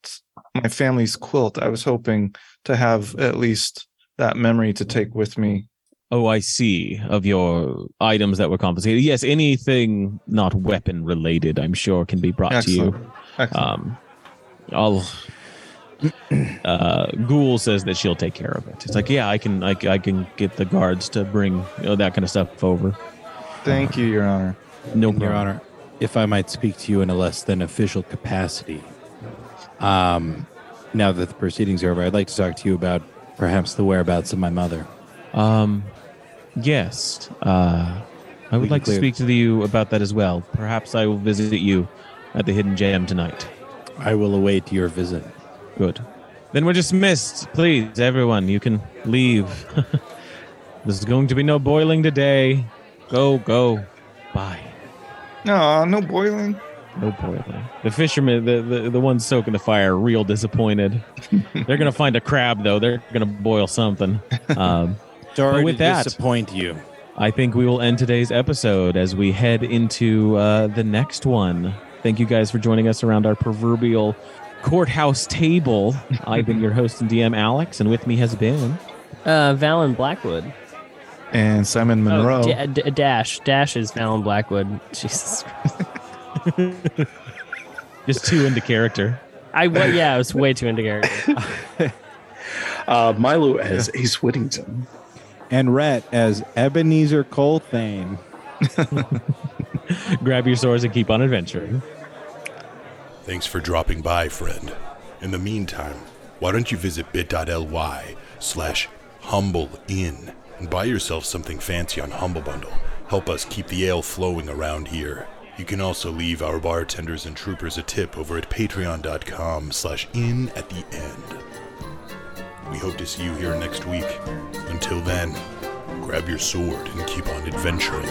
S6: my family's quilt. I was hoping to have at least that memory to take with me.
S1: Oh, I see. Of your items that were confiscated. Yes, anything not weapon related, I'm sure, can be brought
S6: Excellent.
S1: to you.
S6: Excellent.
S1: Um, I'll. Uh, Ghoul says that she'll take care of it. It's like, yeah, I can, I, I can get the guards to bring you know, that kind of stuff over.
S6: Thank you, Your Honor.
S1: No
S5: Your. Honor, if I might speak to you in a less than official capacity, um, now that the proceedings are over, I'd like to talk to you about perhaps the whereabouts of my mother.
S1: Um, yes. Uh, I would
S5: can
S1: like to speak to you about that as well. Perhaps I will visit you at the Hidden Gems tonight.
S5: I will await your visit.
S1: Good. Then we're dismissed. Please, everyone, you can leave. (laughs) There's going to be no boiling today. Go, go. Bye.
S6: No, no boiling.
S1: No boiling. The fishermen, the, the, the ones soaking the fire, are real disappointed. (laughs) They're going to find a crab, though. They're going to boil something. Um, (laughs)
S5: Sorry
S1: with
S5: to
S1: that-
S5: disappoint you.
S1: I think we will end today's episode as we head into uh, the next one. Thank you guys for joining us around our proverbial courthouse table. I've been your host and DM, Alex, and with me has been.
S2: Uh, Valen Blackwood.
S6: And Simon Monroe.
S2: Oh, D- D- Dash. Dash is Valen Blackwood. (laughs) Jesus. Christ.
S1: Just too into character.
S2: I wa- yeah, I was way too into character. (laughs)
S4: Uh, Milo as Ace Whittington.
S5: And Rhett as Ebenezer Colthane. (laughs)
S1: Grab your swords and keep on adventuring.
S7: Thanks for dropping by, friend. In the meantime, why don't you visit bit.ly slash humble inn and buy yourself something fancy on Humble Bundle. Help us keep the ale flowing around here. You can also leave our bartenders and troopers a tip over at patreon.com slash in at the end. We hope to see you here next week. Until then, grab your sword and keep on adventuring.